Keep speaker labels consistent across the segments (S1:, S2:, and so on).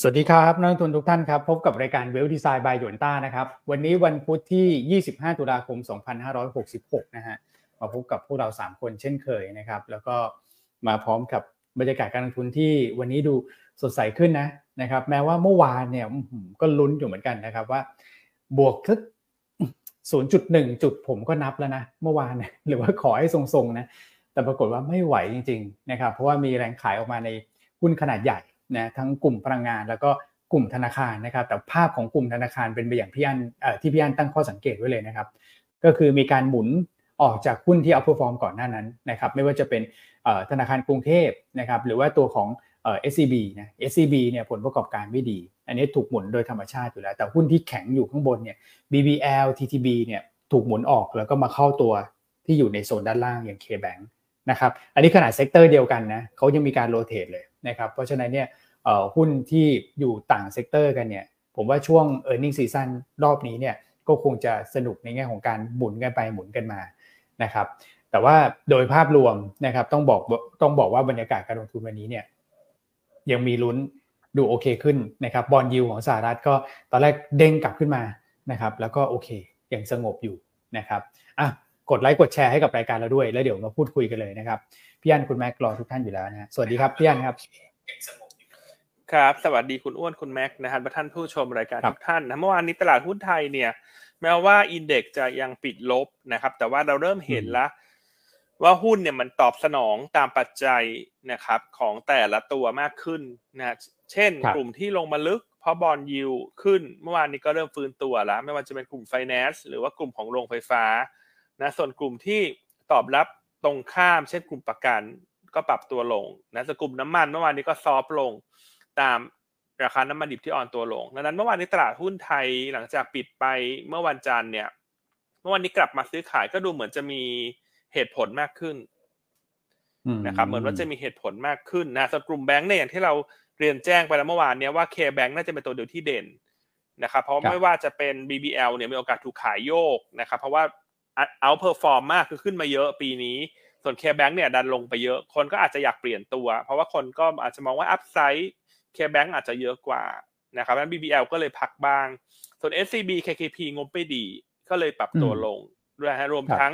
S1: สวัสดีครับนักลงทุนทุกท่านครับ พบกับรายการเวลดีไซน์บายหยวนต้านะครับ วันนี้วันพุธที่ 25 ตุลาคม 2566 นะฮะมาพบกับพวกเรา 3 คนเช่นเคยนะครับ แล้วก็มาพร้อมกับบรรยากาศการลงทุนที่วันนี้ดูสดใสขึ้นนะนะครับ แม้ว่าเมื่อวานเนี่ยก็ลุ้นอยู่เหมือนกันนะครับว่า บวกทึก 0.1 จุดผมก็นับแล้วนะ เมื่อวานหรือว่าขอให้ทรงๆนะแต่ปรากฏว่าไม่ไหวจริง ๆ นะครับ เพราะว่ามีแรงขายออกมาในหุ้นขนาดใหญ่ นะทั้งกลุ่มพลังงาน แล้วก็กลุ่มธนาคารนะครับ แต่ภาพของกลุ่มธนาคารเป็นไปอย่างพี่อันที่พี่อันตั้งข้อสังเกตไว้เลยนะครับ ก็คือมีการหมุนออกจากหุ้นที่ outperform ก่อนหน้านั้นนะครับ ไม่ว่าจะเป็นธนาคารกรุงเทพนะครับ หรือว่าตัวของเอ SCB นะ SCB เนี่ยผลประกอบการไม่ดี อันนี้ถูกหมุนโดยธรรมชาติอยู่แล้ว แต่หุ้นที่แข็งอยู่ข้างบนเนี่ย BBL TTB เนี่ยถูกหมุนออกแล้วก็มาเข้าตัวที่อยู่ในโซนด้านล่างอย่าง KBank นะครับ อันนี้ขนาด sector เดียวกันนะเขายังมีการ rotate เลย นะครับเพราะฉะนั้นเนี่ยหุ้นที่อยู่ต่าง sector กันเนี่ยผมว่าช่วง earning season รอบนี้เนี่ยก็คงจะสนุกในแง่ของการหมุนกันไปหมุนกันมานะครับแต่ว่าโดยภาพรวมนะครับต้องบอกต้องบอกว่าบรรยากาศการลงทุนวันนี้เนี่ยยังมีลุ้นดูโอเคขึ้นนะครับ bond yield ของสหรัฐก็ตอนแรกเด้งกลับขึ้นมานะครับแล้วก็โอเคยังสงบอยู่นะครับอะกดไลค์กดแชร์ให้กับรายการเราด้วย แล้วเดี๋ยวมาพูดคุยกันเลยนะครับพี่อันคุณแม็กรอทุกท่านอยู่แล้วนะสวัสดีครับพี่อันครับ
S2: ครับ สวัสดีคุณอ้วนคุณแม็กนะครับท่านผู้ชมรายการทุกท่านนะเมื่อวานนี้ตลาดหุ้นไทยเนี่ย แม้ว่าอินเด็กซ์จะยังปิดลบนะครับ แต่ว่าเราเริ่มเห็นแล้วว่าหุ้นเนี่ยมันตอบสนองตามปัจจัยนะครับ ของแต่ละตัวมากขึ้นนะเช่น กลุ่มที่ลงมาลึก เพราะบอลยิวขึ้น เมื่อวานนี้ก็เริ่มฟื้นตัวแล้ว ไม่ว่าจะเป็นกลุ่มไฟแนนซ์หรือว่ากลุ่มของโรงไฟฟ้านะส่วนกลุ่มที่ตอบรับตรงข้าม เช่นกลุ่มประกัน ก็ปรับตัวลงนะส่วนกลุ่มน้ำมันเมื่อวานนี้ก็ซอฟลงตามราคาน้ำมันดิบที่อ่อนตัวลง ดังนั้นเมื่อวานนี้ตลาดหุ้นไทยหลังจากปิดไปเมื่อวันจันทร์เนี่ย เมื่อวันนี้กลับมาซื้อขายก็ดูเหมือนจะมีเหตุผลมากขึ้นนะครับเหมือนว่าจะมีเหตุผลมากขึ้นนะส่วนกลุ่มแบงก์เนี่ยอย่างที่เราเรียนแจ้งไปแล้วเมื่อวานเนี่ยว่า KBank น่าจะเป็นตัวเดียวที่เด่นนะครับเพราะไม่ว่าจะเป็น BBL เนี่ยมีโอกาสถูกขายโยกนะครับเพราะว่า outperform มากคือขึ้นมาเยอะปีนี้ ส่วน KBank เนี่ยดันลงไปเยอะ คนก็อาจจะอยากเปลี่ยนตัว เพราะว่าคนก็อาจจะมองว่า upside KBank อาจจะเยอะกว่านะครับนั้น BBL ก็เลยพักบ้าง ส่วน SCB KKP งบไม่ดี ก็เลยปรับตัวลงด้วยฮะรวมทั้ง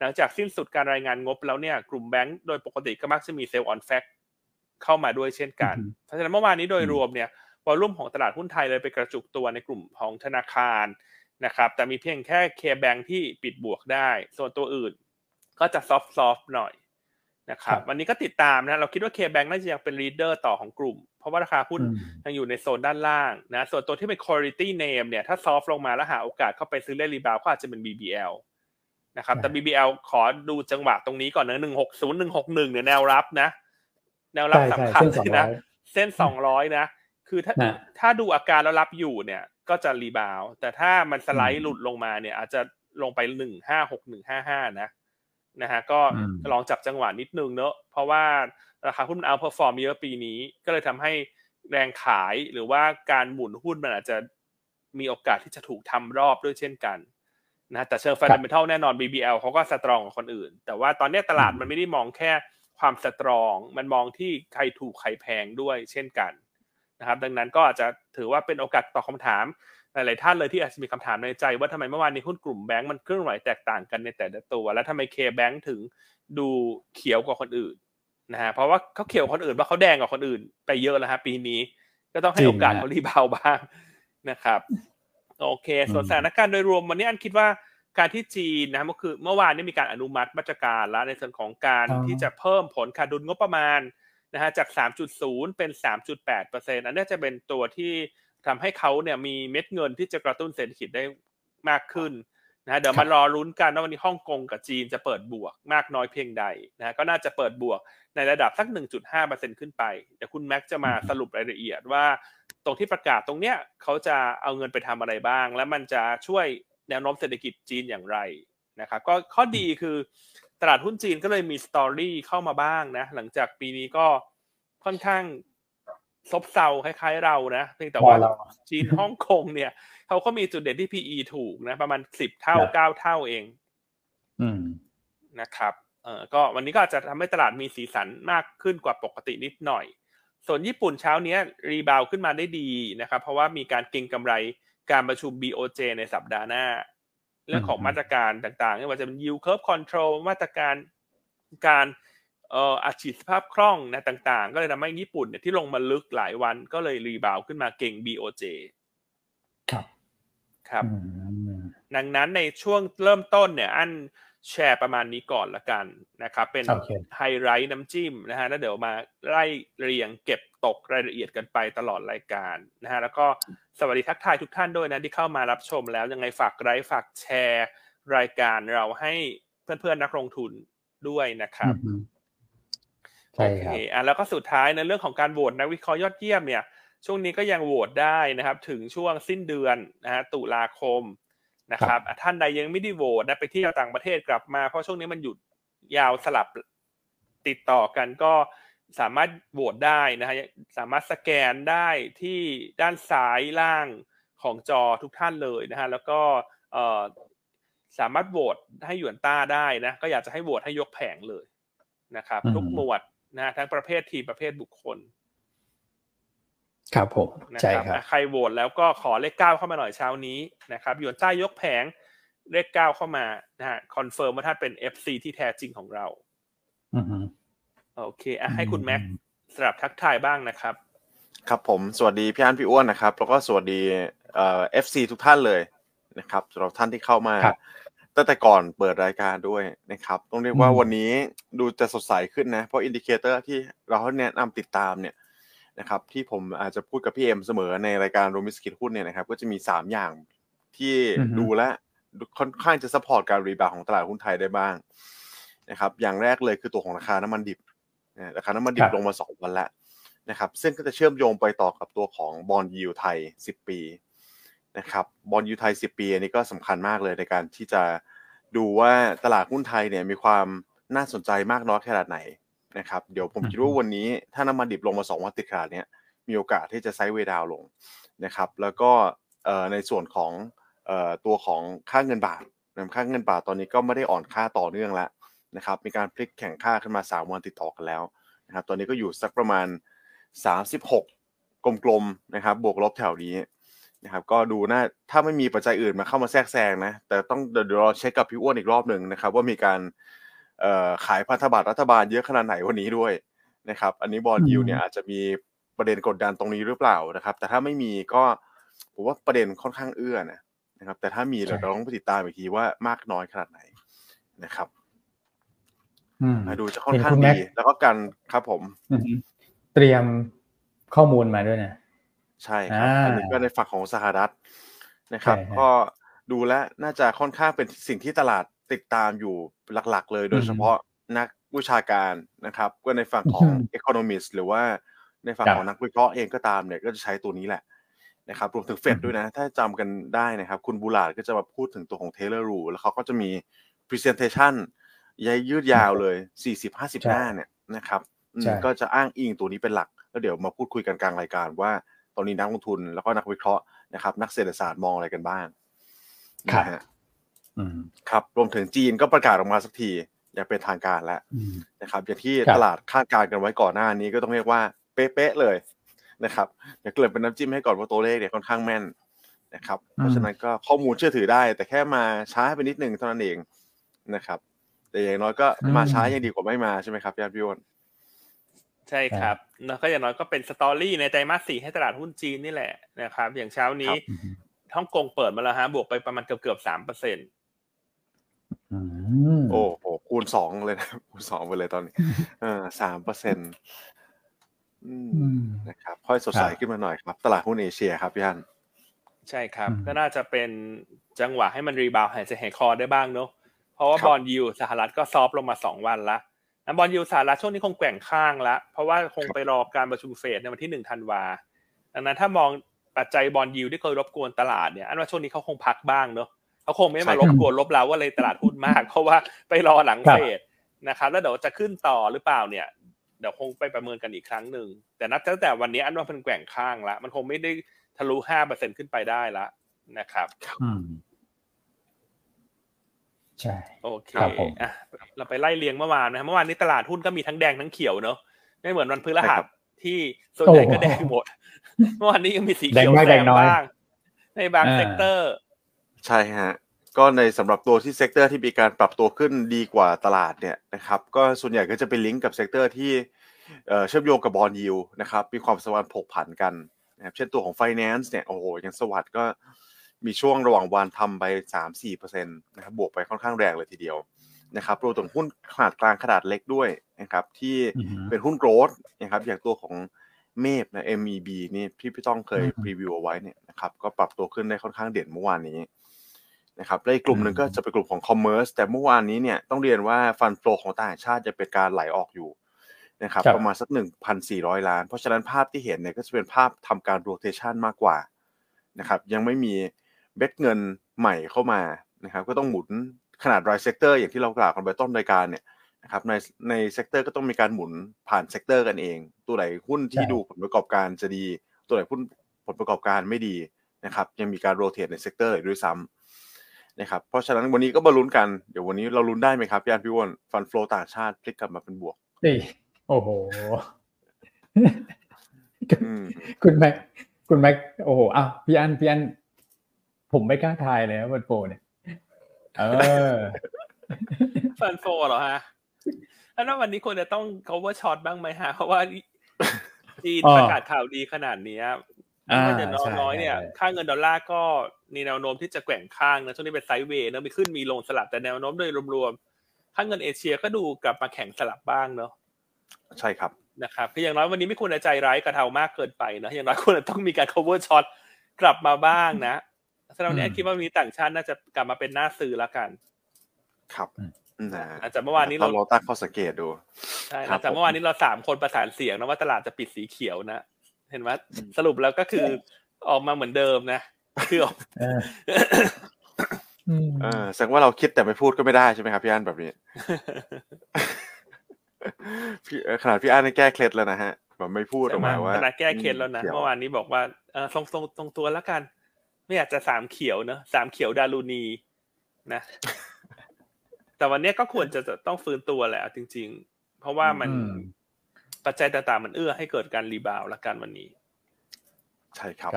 S2: หลังจากสิ้นสุดการรายงานงบแล้วเนี่ยกลุ่มแบงก์โดยปกติก็มักจะมี sell on factเข้ามาด้วยเช่นกัน เพราะฉะนั้นเมื่อวานนี้โดยรวมเนี่ย volume ของตลาดหุ้นไทยเลยไปกระจุกตัวในกลุ่มของธนาคารนะครับ แต่มีเพียงแค่ KBank ที่ปิดบวกได้ ส่วนตัวอื่น ก็จะ soft soft หน่อยนะครับวันนี้ก็ติดตามนะเราคิดว่า K-Bank น่าจะยังเป็น leader ต่อของกลุ่ม เพราะว่าราคาหุ้นยังอยู่ในโซนด้านล่างนะส่วนตัวที่เป็น quality name เนี่ยถ้า soft ลงมาแล้วหาโอกาสเข้าไปซื้อเล่น rebound ก็อาจจะเป็น BBL นะครับแต่ BBL ขอดูจังหวะตรงนี้ก่อนนะหนึ่งหกศูนย์หนึ่งหกหนึ่งเนี่ยแนวรับนะ แนวรับสำคัญนะ เส้นสองร้อยนะ คือถ้าถ้าดูอาการแล้วรับอยู่เนี่ย ก็จะ rebound แต่ถ้ามันสไลด์หลุดลงมาเนี่ย อาจจะลงไปหนึ่งห้าหกหนึ่งห้าห้านะ นะฮะก็ลองจับจังหวะนิดนึงเนอะเพราะว่าราคาหุ้นมัน outperform เยอะปีนี้ ก็เลยทำให้แรงขายหรือว่าการหมุนหุ้นมันอาจจะมีโอกาสที่จะถูกทำรอบด้วยเช่นกันนะแต่เชิง fundamental แน่นอน BBL เขาก็ strong กว่าคนอื่น แต่ว่าตอนนี้ตลาดมันไม่ได้มองแค่ความ strong มันมองที่ใครถูกใครแพงด้วยเช่นกันนะครับ ดังนั้นก็อาจจะถือว่าเป็นโอกาสตอบคำถาม หลายๆท่านเลยที่อาจจะมีคำถามในใจ ว่าทำไมเมื่อวานนี้หุ้นกลุ่มแบงก์มันเคลื่อนไหวแตกต่างกันในแต่ละตัว แล้วทำไม KBank ถึงดูเขียวกว่าคนอื่นนะฮะเพราะว่าเขาเขียวคนอื่นว่าเขาแดงกว่าคนอื่น ไปเยอะแล้วฮะปีนี้ ก็ต้องให้โอกาสเขา rebound บ้างนะครับโอเค ส่วนสถานการณ์โดยรวมวันนี้อันคิดว่าการที่จีนนะก็คือเมื่อวานนี้มีการอนุมัติมาตรการแล้วในส่วนของการที่จะเพิ่มผลขาดดุลงบประมาณนะฮะจาก 3.0 เป็น 3.8%อันนี้จะเป็นตัวที่ ทำให้เขาเนี่ยมีเม็ดเงินที่จะกระตุ้นเศรษฐกิจได้มากขึ้นนะเดี๋ยวมารอรุ้นกันว่าวันนี้ฮ่องกงกับจีนจะเปิดบวกมากน้อยเพียงใดนะก็น่าจะเปิดบวกในระดับสัก 1.5%ขึ้นไปเดี๋ยวคุณแม็กจะมาสรุปรายละเอียดว่า ตรงที่ประกาศตรงเนี้ยเขาจะเอาเงินไปทำอะไรบ้าง และมันจะช่วยแนวโน้มเศรษฐกิจจีนอย่างไรนะครับก็ข้อดีคือตลาดหุ้นจีนก็เลยมีสตอรี่เข้ามาบ้างนะหลังจากปีนี้ก็ค่อนข้าง ซบเซาคล้ายๆเรานะเพียงแต่ว่าจีนฮ่องกงเนี่ยเขาก็มีจุดเด่นที่ PE ถูกนะ ประมาณสิบเท่าเก้าเท่าเองนะครับเออก็วันนี้ก็อาจจะทำให้ตลาดมีสีสันมากขึ้นกว่าปกตินิดหน่อย ส่วนญี่ปุ่นเช้านี้รีบาวขึ้นมาได้ดีนะครับ เพราะว่ามีการเก็งกำไรการประชุม BOJ ในสัปดาห์หน้า เรื่องของมาตรการต่างๆไม่ว่าจะเป็น yield curve control มาตรการการเอ่ออัดฉีดสภาพคล่องนะต่างๆ ก็เลยทำให้ญี่ปุ่นเนี่ยที่ลงมาลึกหลายวันก็เลยรีบาวขึ้นมาเก่ง BOJ
S1: ครับ
S2: ครับ
S1: อืม
S2: ดังนั้นในช่วงเริ่มต้นเนี่ยอันแชร์ประมาณนี้ก่อนละกันนะครับ เป็น
S1: โอเค
S2: ไฮไลท์น้ำจิ้มนะฮะแล้วเดี๋ยวมาไล่เรียงเก็บตกรายละเอียดกันไปตลอดรายการนะฮะแล้วก็สวัสดีทักทายทุกท่านด้วยนะที่เข้ามารับชมแล้วยังไงฝากไลค์ฝากแชร์รายการเราให้เพื่อนๆนักลงทุนด้วยนะครับ
S1: อืม
S2: โอ
S1: ใช่
S2: เค
S1: ครับ
S2: อะแล้วก็สุดท้ายในเรื่องของการโหวตนักวิเคราะห์ยอดเยี่ยมเนี่ยช่วงนี้ก็ยังโหวตได้นะครับ ถึงช่วงสิ้นเดือนนะฮะตุลาคมนะครับอะท่านใดยังไม่ได้โหวตนะไปเที่ยวต่างประเทศกลับมา เพราะช่วงนี้มันหยุดยาวสลับติดต่อกันก็สามารถโหวตได้นะฮะสามารถสแกนได้ที่ด้านซ้ายล่างของจอทุกท่านเลยนะฮะแล้วก็เอ่อสามารถโหวตให้หยวนต้าได้นะก็อยากจะให้โหวตให้ยกแผงเลยนะครับ
S1: อืม
S2: ทุกหมวด นะฮะทั้งประเภททีมประเภทบุคคล
S1: ครับผม
S2: นะ
S1: ใช่
S2: ครับ
S1: ครับ
S2: อะใครโหวตแล้วก็ขอเลขเก้าเข้ามาหน่อยเช้านี้นะครับหยวนต้ายกแผงเลขเก้าเข้ามานะฮะ confirm ว่าท่านเป็น FC ที่แท้จริงของเรา
S1: อือฮึ
S2: โอเคอะให้คุณแม็กซ์สลับทักทายบ้างนะครับ
S3: ครับผมสวัสดีพี่อันพี่อ้วนนะครับ แล้วก็สวัสดีเอ่อ FC ทุกท่านเลยนะครับสำหรับท่านที่เข้ามา
S1: ครับ
S3: ตั้งแต่ก่อนเปิดรายการด้วยนะครับ ต้องเรียกว่า
S1: อืม
S3: วันนี้ดูจะสดใสขึ้นนะ เพราะ indicator ที่เราแนะนำติดตามเนี่ยนะครับที่ผมอาจจะพูดกับพี่เอ็มเสมอในรายการโรมิสกิทหุ้นเนี่ยนะครับก็จะมี 3 อย่างที่
S1: อือฮึ
S3: ดูแล้วค่อนข้างจะ support การ rebound ของตลาดหุ้นไทยได้บ้างนะครับอย่างแรกเลยคือตัวของราคาน้ำมันดิบนะราคาน้ำมันดิบลงมาสองวันแล้วนะครับซึ่งก็จะเชื่อมโยงไปต่อกับตัวของ bond yield ไทย 10 ปี นะครับบอลยูไทย 10 ปีอันนี้ก็สำคัญมากเลยในการที่จะดูว่าตลาดหุ้นไทยเนี่ยมีความน่าสนใจมากน้อยขนาดไหนนะครับเดี๋ยวผมคิดว่าวันนี้ถ้าน้ำมันดิบลงมา 2 วันติดขนาดเนี้ยมีโอกาสที่จะไซด์เวย์ดาวน์ลงนะครับแล้วก็เอ่อในส่วนของเอ่อตัวของค่าเงินบาทนะค่าเงินบาทตอนนี้ก็ไม่ได้อ่อนค่าต่อเนื่องแล้วนะครับมีการพลิกแข่งค่าขึ้นมา 3 วันติดต่อกันแล้วนะครับตอนนี้ก็อยู่สักประมาณ 36 กลมๆนะครับบวกลบแถวนี้ นะครับก็ดูน่าถ้าไม่มีปัจจัยอื่นมาเข้ามาแทรกแซงนะ แต่ต้องเดี๋ยวเราเช็คกับพี่อ้วนอีกรอบหนึ่งนะครับ ว่ามีการเอ่อขายพันธบัตรรัฐบาลเยอะขนาดไหนวันนี้ด้วยนะครับ อันนี้บอลยูเนี่ยอาจจะมีประเด็นกดดันตรงนี้หรือเปล่านะครับ แต่ถ้าไม่มีก็ผมว่าประเด็นค่อนข้างเอื้อนะนะครับ แต่ถ้ามีเราต้องไปติดตามอีกทีว่ามากน้อยขนาดไหนนะครับ
S1: อืม
S3: มาดูจะค่อนข้าง
S1: เห็นคุณแม็
S3: ดี
S1: ก
S3: แล้วก็กันครับผม
S1: อือฮึเตรียมข้อมูลมาด้วยนะ
S3: ใช่ครับ
S1: อ่า
S3: อันนี้ก็ในฝั่งของสหรัฐนะครับ
S1: ใช่ฮะ
S3: ก็ดูแลวน่าจะค่อนข้างเป็นสิ่งที่ตลาดติดตามอยู่หลักๆ เลยโดย
S1: อือฮึ
S3: เฉพาะนักวิชาการนะครับ ก็ในฝั่งของ
S1: อือฮึ
S3: economist หรือว่าในฝั่ง
S1: ครับ
S3: ของนักวิเคราะห์เองก็ตามเนี่ยก็จะใช้ตัวนี้แหละนะครับรวมถึงเฟด
S1: อือฮึ
S3: ด้วยนะ ถ้าจำกันได้นะครับ คุณบูลาร์ดก็จะมาพูดถึงตัวของ Taylor Rule แล้วเขาก็จะมี presentation ยายยืดยาวเลย 40-50
S1: ใช่
S3: หน้าเนี่ยนะครับอืม
S1: ใช่
S3: ก็จะอ้างอิงตัวนี้เป็นหลัก แล้วเดี๋ยวมาพูดคุยกันกลางรายการว่า ตอนนี้นักลงทุนแล้วก็นักวิเคราะห์นะครับ นักเศรษฐศาสตร์มองอะไรกันบ้าง
S1: ครับ
S3: นะฮะ
S1: อืม
S3: ครับรวมถึงจีนก็ประกาศออกมาสักทีอย่างเป็นทางการแล้ว
S1: อืม
S3: นะครับอย่างที่
S1: ครับ
S3: ตลาดคาดการณ์กันไว้ก่อนหน้านี้ก็ต้องเรียกว่าเป๊ะๆเลยนะครับอย่าเกริ่นเป็นน้ำจิ้มให้ก่อนว่าตัวเลขเนี่ยค่อนข้างแม่นนะครับ เพราะฉะนั้นก็ข้อมูลเชื่อถือได้ แต่แค่มาช้าไปนิดนึงเท่านั้นเองนะครับ แต่อย่างน้อยก็มาช้ายังดีกว่าไม่มาใช่ไหมครับพี่อาร์ตพี่อ้วน
S2: ใช่ครับแล้วก็อย่างน้อยก็เป็นสตอรี่ในไตรมาสสี่ให้ตลาดหุ้นจีนนี่แหละนะครับ อย่างเช้านี้
S1: อืม
S2: ฮ่องกงเปิดมาแล้วฮะบวกไปประมาณเกือบเกือบสามเปอร์เซ็นต์
S1: อืม
S3: โอ้โหคูณสองเลยนะคูณสองไปเลยตอนนี้เออสามเปอร์เซ็นต์
S1: อืม
S3: นะครับค่อยสดใส
S1: ครับ
S3: ขึ้นมาหน่อยครับ ตลาดหุ้นเอเชียครับพี่อัน
S2: ใช่ครับ
S1: อืม
S2: ก็น่าจะเป็นจังหวะให้มัน rebound หายใจหายคอได้บ้างเนอะเพราะว่า
S3: ครับ
S2: บอลยูสหรัฐก็ soft ลงมาสองวันละนะ bond yield สหรัฐช่วงนี้คงแกว่งข้างละเพราะว่าคงไปรอการประชุมเฟดในวันที่หนึ่งธันวาดังนั้นถ้ามองปัจจัย bond yield ที่เคยรบกวนตลาดเนี่ยอันว่าช่วงนี้เขาคงพักบ้างเนอะเขาคงไม่มารบกวนลบเราว่าเลยตลาดหุ้นมาก เพราะว่าไปรอหลังเฟดนะครับแล้วเดี๋ยวจะขึ้นต่อหรือเปล่าเนี่ยเดี๋ยวคงไปประเมินกันอีกครั้งหนึ่งแต่นับตั้งแต่วันนี้อันว่าเป็นแกว่งข้างละมันคงไม่ได้ทะลุห้าเปอร์เซ็นต์ขึ้นไปได้ละนะครับ
S1: อืม ใช่
S2: โอเค
S1: ครับผม
S2: อะเราไปไล่เรียงเมื่อวานนะครับเมื่อวานนี้ตลาดหุ้นก็มีทั้งแดงทั้งเขียวเนอะไม่เหมือนวันพฤหัส
S3: ใช่ครับ
S2: ที่ส่วนใหญ่ก็แดงหมดเมื่อวานนี้ยังมีสีเขียวแซมบ้างในบาง sector
S3: ใช่ฮะก็ในสำหรับตัวที่ sector ที่มีการปรับตัวขึ้นดีกว่าตลาดเนี่ยนะครับก็ส่วนใหญ่ก็จะเป็นลิงก์กับ sector ที่เชื่อมโยงกับ bond yield นะครับมีความสัมพันธ์ผกผันกันนะครับเช่นตัวของ Finance เนี่ยโอ้โหอย่างสวัสดิ์ก็ มีช่วงระหว่างวันทำไป 3-4%นะครับบวกไปค่อนข้างแรงเลยทีเดียวนะครับรวมถึงหุ้นขนาดกลางขนาดเล็กด้วยนะครับที่เป็นหุ้น growth นะครับอย่างตัวของเมพนะ MEB นี่ที่พี่ต้องเคย preview เอาไว้เนี่ยนะครับก็ปรับตัวขึ้นได้ค่อนข้างเด่นเมื่อวานนี้นะครับและอีกกลุ่มหนึ่งก็จะเป็นกลุ่มของ commerce แต่เมื่อวานนี้เนี่ยต้องเรียนว่า fund flow ของต่างชาติจะเป็นการไหลออกอยู่นะครับประมาณสักหนึ่งพันสี่ร้อยล้าน เพราะฉะนั้นภาพที่เห็นเนี่ยก็จะเป็นภาพทำการ rotation มากกว่านะครับยังไม่มี เม็ดเงินใหม่เข้ามานะครับก็ต้องหมุนขนาดราย sector อย่างที่เรากล่าวกันไปต้นรายการเนี่ยนะครับในใน sector ก็ต้องมีการหมุนผ่าน sector กันเอง ตัวไหนหุ้นที่ดูผลประกอบการจะดี ตัวไหนหุ้นผลประกอบการไม่ดีนะครับยังมีการ rotate ใน sector ด้วยซ้ำนะครับเพราะฉะนั้นวันนี้ก็มาลุ้นกันเดี๋ยววันนี้เราลุ้นได้ไหมครับพี่อันพี่วอน fund flow ต่างชาติพลิกกลับมาเป็นบวก
S1: นี่โอ้โหคุณแม็กคุณแม็กโอ้โหอะพี่อันพี่อัน ผมไม่กล้าทายเลย fund flow เนี่ย เออ
S2: fund flow เหรอฮะแล้ววันนี้ควรจะต้อง cover short บ้างไหมฮะ เพราะว่าจีนประกาศข่าวดีขนาดนี้ไม่ว่าจะน้อยน้อยเนี่ย ค่าเงินดอลลาร์ก็มีแนวโน้มที่จะแกว่งข้างนะ ช่วงนี้เป็น sideway นะมีขึ้นมีลงสลับแต่แนวโน้มโดยรวมๆ ค่าเงินเอเชียก็ดูกลับมาแข็งสลับบ้างเนาะ
S3: ใช่ครับ
S2: นะครับคืออย่างน้อยวันนี้ไม่ควรจะใจร้ายกระเทามากเกินไปนะ อย่างน้อยควรจะต้องมีการ cover short กลับมาบ้างนะ สำหรับนี้คิดว่ามีต่างชาติน่าจะกลับมาเป็นหน้าซื้อแล้วกัน
S3: ครับ
S2: นะจากเมื่อวานนี้
S3: เราเราตั้งข้อสังเกตดู
S2: ใช่จากเมื่อวานนี้เราสามคนประสานเสียงนะว่าตลาดจะปิดสีเขียวนะเห็นไหมสรุปแล้วก็คือออกมาเหมือนเดิมนะคือออก
S3: เออแสดงว่าเราคิดแต่ไม่พูดก็ไม่ได้ใช่ไหมครับพี่อันแบบนี้พี่ขนาดพี่อันนี่แก้เคล็ดแล้วนะฮะแบบไม่พูดออกมาว่า
S2: ขนาดแก้เคล็ดแล้วนะเมื่อวานนี้บอกว่าเออทรงทรงตรงตัวแล้วกัน ไม่อยากจะสามเขียวเนอะสามเขียวดารุณีนะ แต่วันนี้ก็ควรจะต้องฟื้นตัวแหละจริง ๆ เพราะว่ามันปัจจัยต่างๆ มันเอื้อให้เกิดการ rebound ละกันวันนี้
S3: ใช่ครับ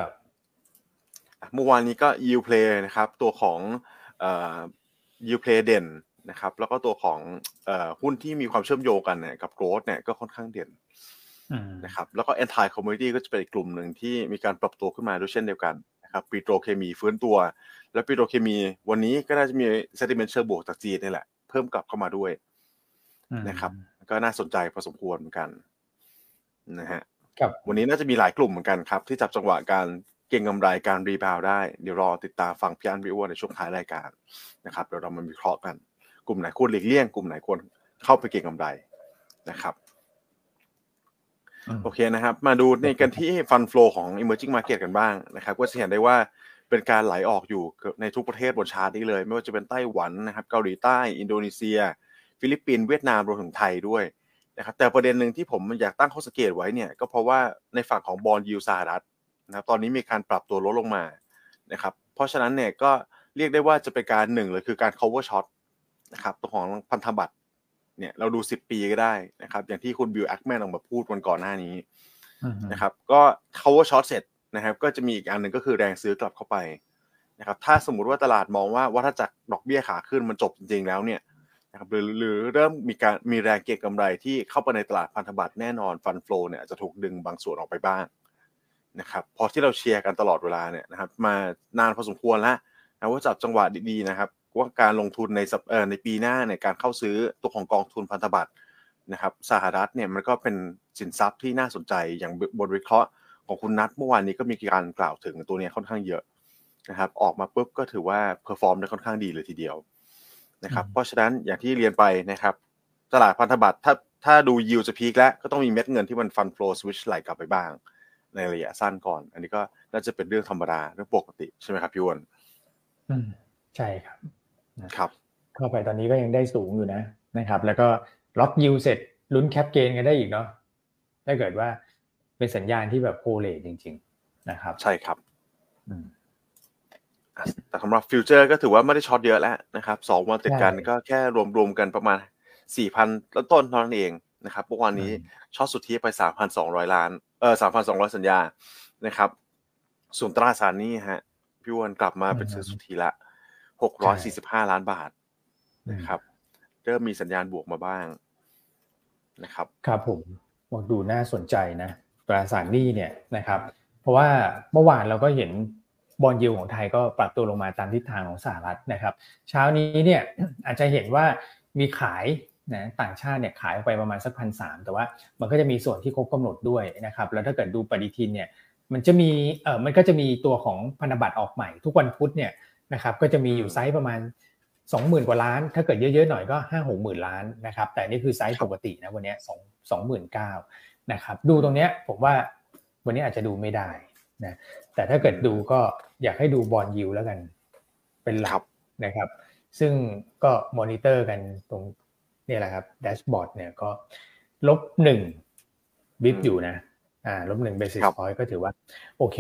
S3: เมื่อวานนี้ก็ yield play นะครับ ตัวของ yield play เด่นนะครับ แล้วก็ตัวของหุ้นที่มีความเชื่อมโยงกันเนี่ยกับ gold เนี่ยก็ค่อนข้างเด่นนะครับ แล้วก็ anti commodity ก็จะเป็นอีกกลุ่มหนึ่งที่มีการปรับตัวขึ้นมาด้วยเช่นเดียวกัน นะครับปิโตรเคมีฟื้นตัว แล้วปิโตรเคมีวันนี้ก็น่าจะมี sentiment เชิงบวกจากจีนนี่แหละ เพิ่มกลับเข้ามาด้วยนะครับ ก็น่าสนใจพอสมควรเหมือนกันนะฮะวันนี้น่าจะมีหลายกลุ่มเหมือนกันครับ ที่จับจังหวะการเก็งกำไรการ rebound ได้ เดี๋ยวรอติดตามฟังพี่อันวิวในช่วงท้ายรายการนะครับเดี๋ยวเรามาวิเคราะห์กัน กลุ่มไหนควรหลีกเลี่ยง กลุ่มไหนควรเข้าไปเก็งกำไรนะครับ โอเคนะครับ มาดูในกันที่ fund flow ของ emerging market กันบ้างนะครับก็จะเห็นได้ว่าเป็นการไหลออกอยู่ในทุกประเทศบนชาร์ตนี้เลย ไม่ว่าจะเป็นไต้หวันนะครับเกาหลีใต้ อินโดนีเซีย ฟิลิปปินส์เวียดนามรวมถึงไทยด้วยนะครับแต่ประเด็นหนึ่งที่ผมอยากตั้งข้อสังเกตไว้เนี่ยก็เพราะว่าในฝั่งของ bond yield สหรัฐนะครับตอนนี้มีการปรับตัวลดลงมานะครับเพราะฉะนั้นเนี่ยก็เรียกได้ว่าจะเป็นการหนึ่งเลยคือการ cover short นะครับตัวของพันธบัตร เนี่ยเราดู 10 ปีก็ได้นะครับ อย่างที่คุณบิลแอคแมนออกมาพูดวันก่อนหน้านี้นะครับ ก็ cover short เสร็จนะครับ ก็จะมีอีกอันหนึ่งก็คือแรงซื้อกลับเข้าไปนะครับ ถ้าสมมุติว่าตลาดมองว่าวัฏจักรดอกเบี้ยขาขึ้นมันจบจริงๆแล้วเนี่ยนะครับหรือหรือเริ่มมีการมีแรงเก็งกำไรที่เข้าไปในตลาดพันธบัตรแน่นอน fund flow เนี่ยจะถูกดึงบางส่วนออกไปบ้างนะครับพอที่เราเชียร์กันตลอดเวลาเนี่ยนะครับมานานพอสมควรแล้วนะว่าจับจังหวะดีๆนะครับ ว่าการลงทุนในเอ่อในปีหน้าเนี่ยการเข้าซื้อตัวของกองทุนพันธบัตรนะครับสหรัฐเนี่ยมันก็เป็นสินทรัพย์ที่น่าสนใจอย่างบทวิเคราะห์ของคุณนัทเมื่อวานนี้ก็มีการกล่าวถึงตัวนี้ค่อนข้างเยอะนะครับออกมาปุ๊บก็ถือว่า perform ได้ค่อนข้างดีเลยทีเดียวนะครับเพราะฉะนั้นอย่างที่เรียนไปนะครับตลาดพันธบัตรถ้าถ้าดูยิวจะ peak แล้วก็ต้องมีเม็ดเงินที่มัน fund flow switch ไหลกลับไปบ้าง ในระยะสั้นก่อน อันนี้ก็น่าจะเป็นเรื่องธรรมดาเรื่องปกติใช่ไหมครับพี่วอน
S1: อืมใช่ครับ
S3: ครับ
S1: เข้าไปตอนนี้ก็ยังได้สูงอยู่นะนะครับ แล้วก็ lock yield เสร็จลุ้น cap gain กันได้อีกเนาะถ้าเกิดว่าเป็นสัญญาณที่แบบโคเลจริง ๆ นะครับ
S3: ใช่ครับแต่สำหรับฟิวเจอร์ก็ถือว่าไม่ได้ short เยอะแล้วนะครับสองวันติดกันก็แค่รวมๆกันประมาณสี่พันต้นต้นเท่านั้นเองนะครับเมื่อวานนี้ช็อตสุทธิไป3,200ล้านเออ3,200สัญญานะครับส่วนตราสารหนี้ฮะพี่วันกลับมาเป็นซื้อสุทธิละ 645 ล้านบาทนะครับเริ่มมีสัญญาณบวกมาบ้างนะครับ
S1: ครับผมมองดูน่าสนใจนะตราสารหนี้เนี่ยนะครับ เพราะว่าเมื่อวานเราก็เห็นบอลยิวของไทยก็ปรับตัวลงมาตามทิศทางของสหรัฐนะครับ เช้านี้เนี่ยอาจจะเห็นว่ามีขายนะต่างชาติเนี่ยขายออกไปประมาณสักพันสแต่ว่ามันก็จะมีส่วนที่ครบกำหนดด้วยนะครับ แล้วถ้าเกิดดูปฏิทินเนี่ยมันจะมีเออมันก็จะมีตัวของพันธบัตรออกใหม่ ทุกวันพุธเนี่ย นะครับก็จะมีอยู่ไซส์ประมาณ 20,000 กว่าล้าน ถ้าเกิดเยอะๆหน่อยก็ 5 6 0 0 0 0ล้านนะครับแต่นี่คือไซส์ปกตินะวันนี้2 29,000นะครับดูตรงเนี้ยผมว่าวันนี้อาจจะดูไม่ได้นะแต่ถ้าเกิดดูก็อยากให้ดู bond yield แล้วกัน เป็นหลักนะครับ ซึ่งก็มอนิเตอร์กันตรงนี่แหละครับ dashboard เนี่ยก็ลบหนึ่ง bip อยู่นะ อ่าลบหนึ่ง basis point ก็ถือว่าโอเค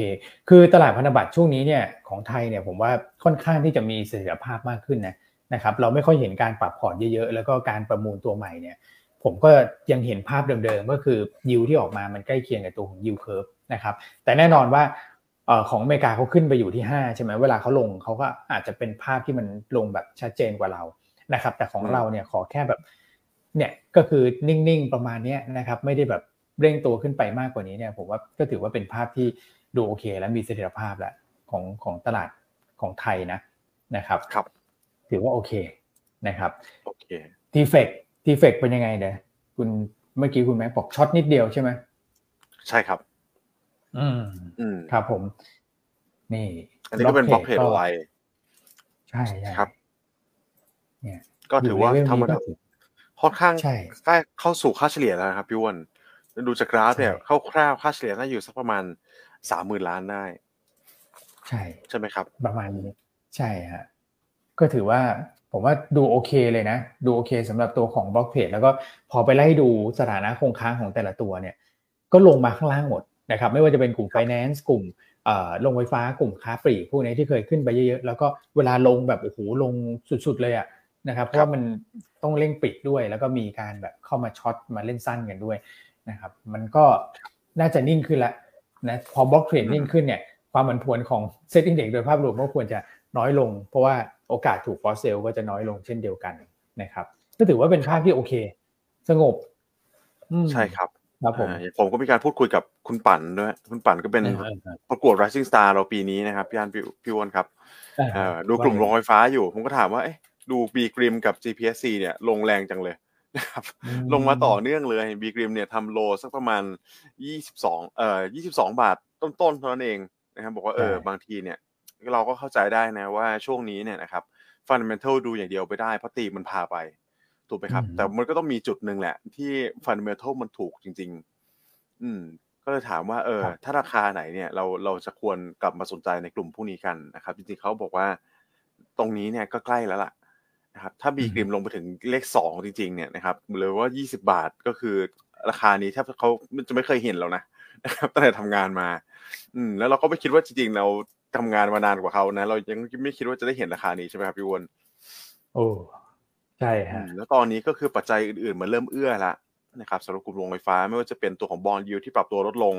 S1: คือตลาดพันธบัตรช่วงนี้เนี่ยของไทยเนี่ยผมว่าค่อนข้างที่จะมีเสถียรภาพมากขึ้นนะนะครับเราไม่ค่อยเห็นการปรับพอร์ตเยอะๆ แล้วก็การประมูลตัวใหม่เนี่ยผมก็ยังเห็นภาพเดิมๆ ก็คือยิวที่ออกมามันใกล้เคียงกับตัวของยิวเคิร์ฟนะครับแต่แน่นอนว่าของอเมริกาเขาขึ้นไปอยู่ที่ 5 ใช่ไหมเวลาเขาลงเขาก็อาจจะเป็นภาพที่มันลงแบบชัดเจนกว่าเรานะครับแต่ของเราเนี่ยขอแค่แบบเนี่ยก็คือนิ่งๆประมาณนี้นะครับไม่ได้แบบ เร่งตัวขึ้นไปมากกว่านี้เนี่ยผมว่าก็ถือว่าเป็นภาพที่ดูโอเค และมีเสถียรภาพแล้วของของตลาดของไทยนะนะครับ
S3: ครับ
S1: ถือว่าโอเคนะครับ
S3: โอเค
S1: TFEX TFEX เป็นยังไงเด้อคุณเมื่อกี้คุณแม็กบอก short นิดเดียวใช่ไหม
S3: ใช่ครับ
S1: อืม
S3: อืม
S1: ครับผม นี่
S3: อันนี้ก็เป็น block trade เอาไว้
S1: ใช่ใช่
S3: ครับ
S1: เนี่ย
S3: ก็ถือว่าทำมาค่อนข้าง
S1: ใช่
S3: ใกล้เข้าสู่ค่าเฉลี่ยแล้วนะครับพี่วอน ดูจากกราฟเนี่ยคร่าวๆค่าเฉลี่ยน่าอยู่สักประมาณสามหมื่นล้านได้
S1: ใช่
S3: ใช่ไหมครับ
S1: ประมาณนี้ ใช่ฮะก็ถือว่าผมว่าดูโอเคเลยนะ ดูโอเคสำหรับตัวของบล็อกเพจแล้วก็พอไปไล่ดูสถานะคงค้างของแต่ละตัวเนี่ย ก็ลงมาข้างล่างหมดนะครับ ไม่ว่าจะเป็นกลุ่ม finance กลุ่มลงไฟฟ้ากลุ่มค้าปลีกพวกนี้ที่เคยขึ้นไปเยอะๆแล้วก็เวลาลงแบบโอ้โหลงสุดๆเลยอะนะครับเพราะว่ามันต้องเร่งปิดด้วย แล้วก็มีการแบบเข้ามาช็อตมาเล่นสั้นกันด้วย นะครับ มันก็น่าจะนิ่งขึ้นละนะพอ block trade นิ่งขึ้นเนี่ยความผันผวนของ SET Index โดยภาพรวมก็ควรจะน้อยลง เพราะว่าโอกาสถูก forced sell ก็จะน้อยลงเช่นเดียวกันนะครับก็ถือว่าเป็นภาพที่โอเค สงบ
S3: ใช่ครับ
S1: ครับผม
S3: ผมก็มีการพูดคุยกับคุณปั่นด้วย คุณปั่นก็เป็นประกวด Rising Star เราปีนี้นะครับพี่อันพี่วอนครับดูกลุ่มโรงไฟฟ้าอยู่ ผมก็ถามว่าดู B.Grimm กับ GPSC เนี่ยลงแรงจังเลย นะครับลงมาต่อเนื่องเลยบีกริมเนี่ยทำ low สักประมาณ 22เอ่อ22 บาทต้นๆเท่านั้นเองนะครับบอกว่าเออบางทีเนี่ย เราก็เข้าใจได้นะว่าช่วงนี้เนี่ยนะครับ fundamental ดูอย่างเดียวไปได้เพราะตีมันพาไปถูกไหมครับ แต่มันก็ต้องมีจุดหนึ่งแหละ ที่ fundamental มันถูกจริง ๆ อืม ก็เลยถามว่าเออ ถ้าราคาไหนเนี่ย เราเราจะควรกลับมาสนใจในกลุ่มพวกนี้กันนะครับ จริงๆเขาบอกว่า ตรงนี้เนี่ยก็ใกล้แล้วล่ะ นะครับถ้าบีกริมลงไปถึงเลขสองจริงๆเนี่ยนะครับหรือว่ายี่สิบาทก็คือราคานี้แทบเขาจะไม่เคยเห็นแล้วนะนะครับตั้งแต่ทำงานมา อืมแล้วเราก็ไม่คิดว่าจริงๆเราทำงานมานานกว่าเขานะ เรายังไม่คิดว่าจะได้เห็นราคานี้ใช่ไหมครับพี่วน
S1: โอ้ใช่ฮะ
S3: แล้วตอนนี้ก็คือปัจจัยอื่นๆมันเริ่มเอื้อละนะครับสำหรับกลุ่มโรงไฟฟ้าไม่ว่าจะเป็นตัวของบอลยูที่ปรับตัวลดลง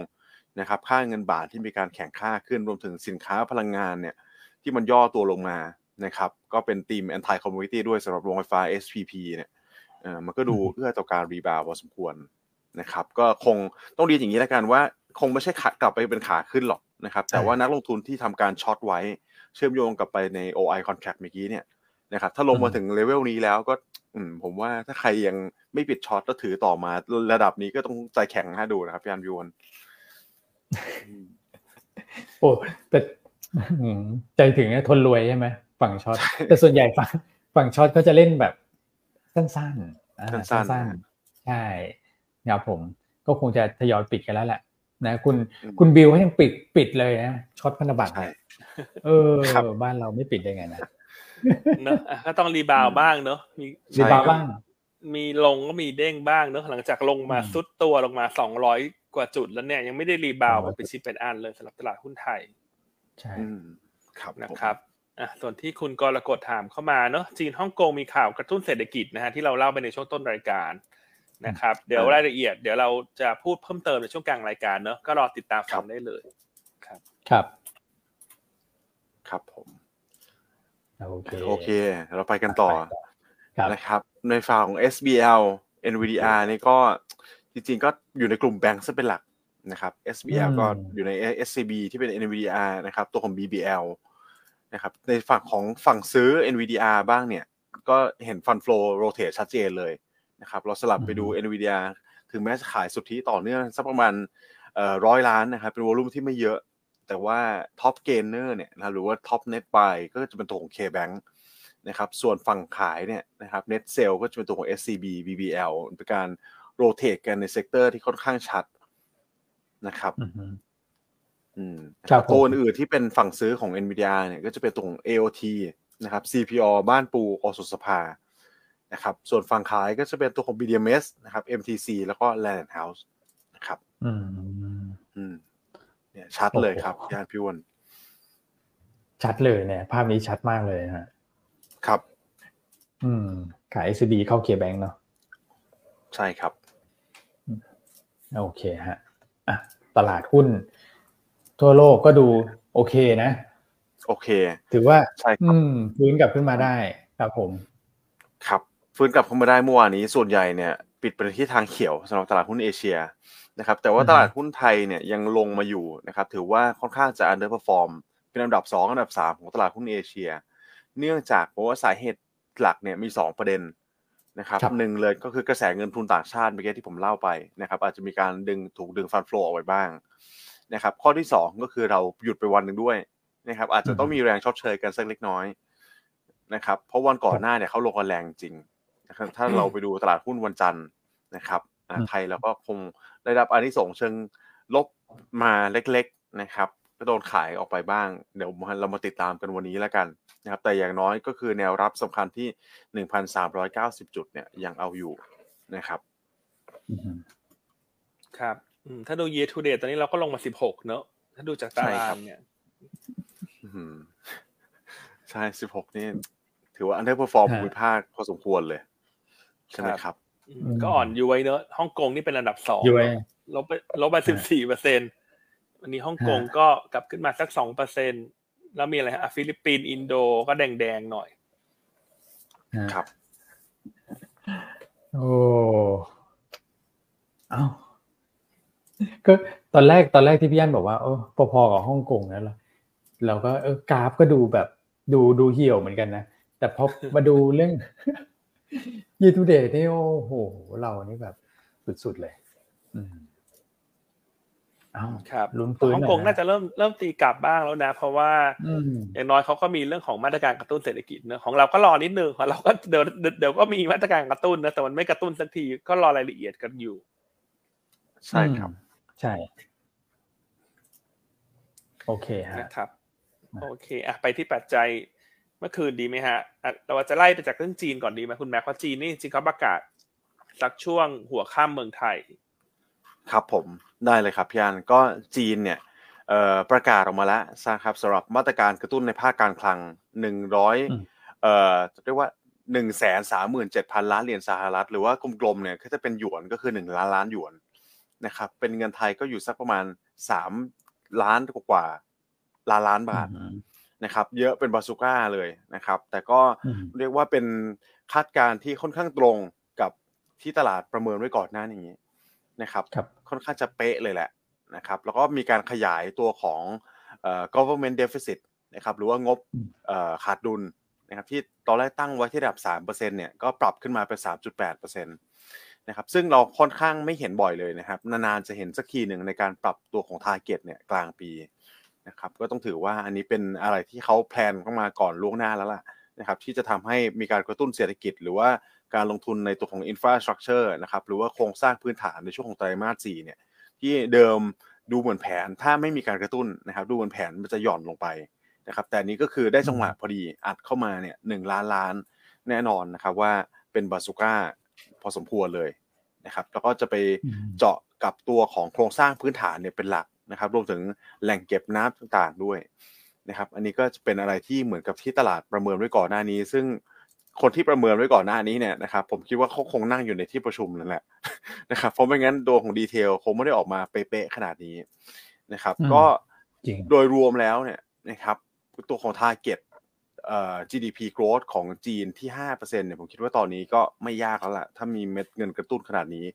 S3: นะครับ ค่าเงินบาทที่มีการแข่งค่าขึ้นรวมถึงสินค้าพลังงานเนี่ย ที่มันย่อตัวลงมา นะครับ ก็เป็นทีม anti commodity ด้วยสำหรับโรงไฟฟ้า SPP เนี่ยเออมันก็ดูเอื้อต่อการ rebound พอสมควรนะครับ ก็คงต้องเรียนอย่างนี้แล้วกันว่า คงไม่ใช่ขากลับไปเป็นขาขึ้นหรอกนะครับ แต่ว่านักลงทุนที่ทำการ short ไว้ เชื่อมโยงกับไปใน OI contract เมื่อกี้เนี่ยนะครับ ถ้าลงมาถึงเลเวลนี้แล้วก็อืมผมว่าถ้าใครยังไม่ปิด short แล้วถือต่อมาระดับนี้ก็ต้องใจแข็งนะดูนะครับพี่อันพิวน
S1: โอ้แต่ใจถึงทนรวยใช่ไหม ฝั่ง short แต่ส่วนใหญ่ฝั่งฝั่ง short เขาจะเล่นแบบสั้นๆสั้นๆใช่ครับผมก็คงจะทยอยปิดกันแล้วแหละนะคุณคุณบิลเขายังปิดปิดเลยนะ short พันธบัตรเออบ้านเราไม่ปิดได้ไงนะ
S2: เนอะก็ต้อง rebound บ้างเนอะมี
S1: rebound บ้าง
S2: มีลงก็มีเด้งบ้างเนอะหลังจากลงมาทรุดตัวลงมาสองร้อยกว่าจุดแล้วเนี่ยยังไม่ได้รีบาวแบบเป็นชิปเป็นอันเลยสำหรับตลาดหุ้นไทย
S1: ใช่
S3: ครับ
S2: นะครับ อะส่วนที่คุณกรกฎถามเข้ามาเนอะจีนฮ่องกงมีข่าวกระตุ้นเศรษฐกิจนะฮะที่เราเล่าไปในช่วงต้นรายการนะครับ เดี๋ยวรายละเอียดเดี๋ยวเราจะพูดเพิ่มเติมในช่วงกลางรายการเนอะก็รอติดตามฟังได้เลยครับ
S1: ครับ
S3: ครับผม
S1: โอเค
S3: โอเค เราไปกันต่อ
S1: ครับ
S3: นะครับ ในฝั่งของ SBL NVDR นี่ก็จริงๆก็อยู่ในกลุ่มแบงก์ซะเป็นหลักนะครับ SBL
S1: อืม
S3: ก็อยู่ใน SCB ที่เป็น NVDR นะครับ ตัวของ BBL นะครับในฝั่งของฝั่งซื้อ NVDR บ้างเนี่ยก็เห็นฟัน flow rotate ชัดเจนเลยนะครับเราสลับไปดู NVDR ถึงแม้จะขายสุทธิต่อเนื่องสักประมาณร้อยล้านนะครับเป็น volume ที่ไม่เยอะ แต่ว่า top gainer เนี่ยนะหรือว่า top net buy ก็จะเป็นตัวของ KBank นะครับส่วนฝั่งขายเนี่ยนะครับ net sell ก็จะเป็นตัวของ SCB BBL เป็นการ rotate กันใน sector ที่ค่อนข้างชัดนะครับ
S1: อือฮึ
S3: อืม
S1: ครับผม
S3: ตัวอื่นๆที่เป็นฝั่งซื้อของ NVDR เนี่ยก็จะเป็นตรง AOT นะครับ CPALL บ้านปูโอสถสภานะครับส่วนฝั่งขายก็จะเป็นตัวของ BDMS นะครับ MTC แล้วก็ Land & House นะครับ
S1: อืม
S3: อืมเนี่ยชัดเลยครับ
S1: โอ้โห
S3: ย่านพิวน
S1: ชัดเลยเนี่ย ภาพนี้ชัดมากเลยนะฮะ
S3: ครับ
S1: อืม ขาย SCB เข้าเคแบงเนาะ
S3: ใช่ครับ
S1: โอเคฮะอะตลาดหุ้น ทั่วโลกก็ดูโอเคนะ
S3: โอเค
S1: ถือว่า
S3: ใช่ครับ
S1: อืมฟื้นกลับขึ้นมาได้ครับผม
S3: ครับ ฟื้นกลับเข้ามาได้เมื่อวานนี้ส่วนใหญ่เนี่ย ปิดไปที่ทางเขียวสำหรับตลาดหุ้นเอเชียนะครับ แต่ว่า
S1: อืม
S3: ตลาดหุ้นไทยเนี่ยยังลงมาอยู่นะครับ ถือว่าค่อนข้างจะ underperform เป็นอันดับ 2 อันดับ 3 ของตลาดหุ้นเอเชีย เนื่องจากเพราะว่าสาเหตุหลักเนี่ยมี 2 ประเด็นนะครับ
S1: ครับ
S3: หนึ่งเลยก็คือกระแสเงินทุนต่างชาติเมื่อกี้ที่ผมเล่าไปนะครับอาจจะมีการดึงถูกดึงฟันฟลออกไว้บ้าง นะครับข้อที่ 2 ก็คือเราหยุดไปวันหนึ่งด้วยนะครับอาจจะต้องมีแรงชดเชยกันสักเล็กน้อยนะครับเพราะวันก่อนหน้าเนี่ยเขาลงกันแรงจริงนะครับถ้าเราไปดูตลาดหุ้นวันจันทร์นะครับอ่า
S1: อืม
S3: ไทยเราก็คงได้รับอานิสงส์เชิงลบมาเล็กๆนะครับก็โดนขายออกไปบ้าง เดี๋ยวเรามาติดตามกันวันนี้แล้วกันนะครับแต่อย่างน้อยก็คือแนวรับสำคัญที่ 1,390 จุดเนี่ยยังเอาอยู่นะครับ
S1: อืม
S2: ครับอืม ถ้าดู year to date ตอนนี้เราก็ลงมาสิบหกเนอะถ้าดูจากตา
S3: ใช่
S2: รา
S3: ครั
S2: ง
S3: บ
S2: เนี่ย
S3: อื้อหือใช่16นี่ ถือว่า underperform
S1: ฮะ
S3: ภูมิภาคพอสมควรเลย ใช่ไหม
S2: ครับ
S3: ครับ
S2: อืมก็อ่อน YoY เนอะฮ่องกงนี่เป็นอันดับสอง
S1: YoY
S2: ลบไปลบไปสิบสี่เปอร์เซ็นวันนี้ฮ่องกงก็กลับขึ้นมาสักสองเปอร์เซ็นแล้วมีอะไรฮะอะฟิลิปปินส์อินโดก็แดงๆหน่อย
S1: ฮะ
S3: ครับ
S1: โอ้ เอ้า ก็ตอนแรกตอนแรกที่พี่ยันบอกว่าเออพอๆกับฮ่องกงนั่นแหละเราก็เออกราฟก็ดูแบบดูดูเหี่ยวเหมือนกันนะแต่พอมาดูเรื่องยีทูเดทนี่โอ้โห เรานี่แบบสุดๆเลยอืมเอ้า
S2: ครับ
S1: ลุ้นฟื้น
S2: ฮ่อง
S1: ห
S2: ก
S1: น่
S2: ง
S1: ย
S2: น่าจะเริ่มเริ่มตีกลับบ้างแล้วนะ เพราะว่า
S1: อืม
S2: อย่างน้อยเขาก็มีเรื่องของมาตรการกระตุ้นเศรษฐกิจเนอะของเราก็รอนิดนึงของเราก็เดี๋ยวเดี๋ยวเดี๋ยวก็มีมาตรการกระตุ้นนะแต่มันไม่กระตุ้นสักทีก็รอรายละเอียดกันอยู่
S3: ใช่ครับ
S1: อืม ใช่ โอเคฮะ
S2: นะครับ
S1: นะ
S2: โอเคอะไปที่ปัจจัยเมื่อคืนดีไหมฮะอะเราจะไล่ไปจากเรื่องจีนก่อนดีไหมคุณแม็กเพราะจีนนี่จริงๆเขาประกาศสักช่วงหัวข้ามเมืองไทย
S3: ครับผมได้เลยครับพี่อันก็จีนเนี่ยเอ่อประกาศออกมาแล้วนะครับสำหรับมาตรการกระตุ้นในภาคการคลัง100
S1: อืม
S3: เอ่อเรียกว่า1 3 7 0 0 0ล้านเหรียญสหรัฐ หรือว่ากลมๆเนี่ยก็จะเป็นหยวนก็คือ1ล้านล้านหยวน นะครับเป็นเงินไทยก็อยู่สักประมาณ 3 ล้านกว่าๆล้านล้านบาท
S1: อืม
S3: นะครับเยอะเป็นบาซูก้าเลยนะครับ แต่ก็
S1: อืม
S3: เรียกว่าเป็นคาดการณ์ที่ค่อนข้างตรงกับที่ตลาดประเมินไว้ก่อนหน้านี้นะครับ
S1: ครับ
S3: ค่อนข้างจะเป๊ะเลยแหละนะครับ แล้วก็มีการขยายตัวของเอ่อ government deficit นะครับหรือว่างบ
S1: อืม
S3: เอ่อขาดดุลนะครับที่ตอนแรกตั้งไว้ที่ระดับ 3%เนี่ยก็ปรับขึ้นมาเป็น 3.8%น นะครับซึ่งเราค่อนข้างไม่เห็นบ่อยเลยนะครับ นานๆจะเห็นสักทีหนึ่งในการปรับตัวของ target เนี่ยกลางปีนะครับก็ต้องถือว่าอันนี้เป็นอะไรที่เขาแพลนเข้ามาก่อนล่วงหน้าแล้วล่ะนะครับที่จะทำให้มีการกระตุ้นเศรษฐกิจ หรือว่าการลงทุนในตัวของ infrastructure นะครับหรือว่าโครงสร้างพื้นฐานในช่วงของไตรมาส4เนี่ยที่เดิมดูเหมือนแผนถ้าไม่มีการกระตุ้นนะครับดูเหมือนแผนมันจะหย่อนลงไปนะครับแต่นี้ก็คือได้จังหวะพอดีอัดเข้ามาเนี่ยหนึ่งล้านล้านแน่นอนนะครับว่าเป็นบาสุก้า พอสมควรเลยนะครับแล้วก็จะไป
S1: อืม
S3: เจาะกับตัวของโครงสร้างพื้นฐานเนี่ยเป็นหลักนะครับ รวมถึงแหล่งเก็บน้ำต่างๆด้วยนะครับ อันนี้ก็จะเป็นอะไรที่เหมือนกับที่ตลาดประเมินไว้ก่อนหน้านี้ ซึ่งคนที่ประเมินไว้ก่อนหน้านี้เนี่ยนะครับ ผมคิดว่าเขาคงนั่งอยู่ในที่ประชุมนั่นแหละนะครับ เพราะไม่งั้นตัวของดีเทลคงไม่ได้ออกมาเป๊ะๆขนาดนี้นะครับ ก็โดยรวมแล้วเนี่ยนะครับ ตัวของ target เอ่อ GDP growth ของจีนที่5%เนี่ยผมคิดว่าตอนนี้ก็ไม่ยากแล้วล่ะ ถ้ามีเม็ดเงินกระตุ้นขนาดนี้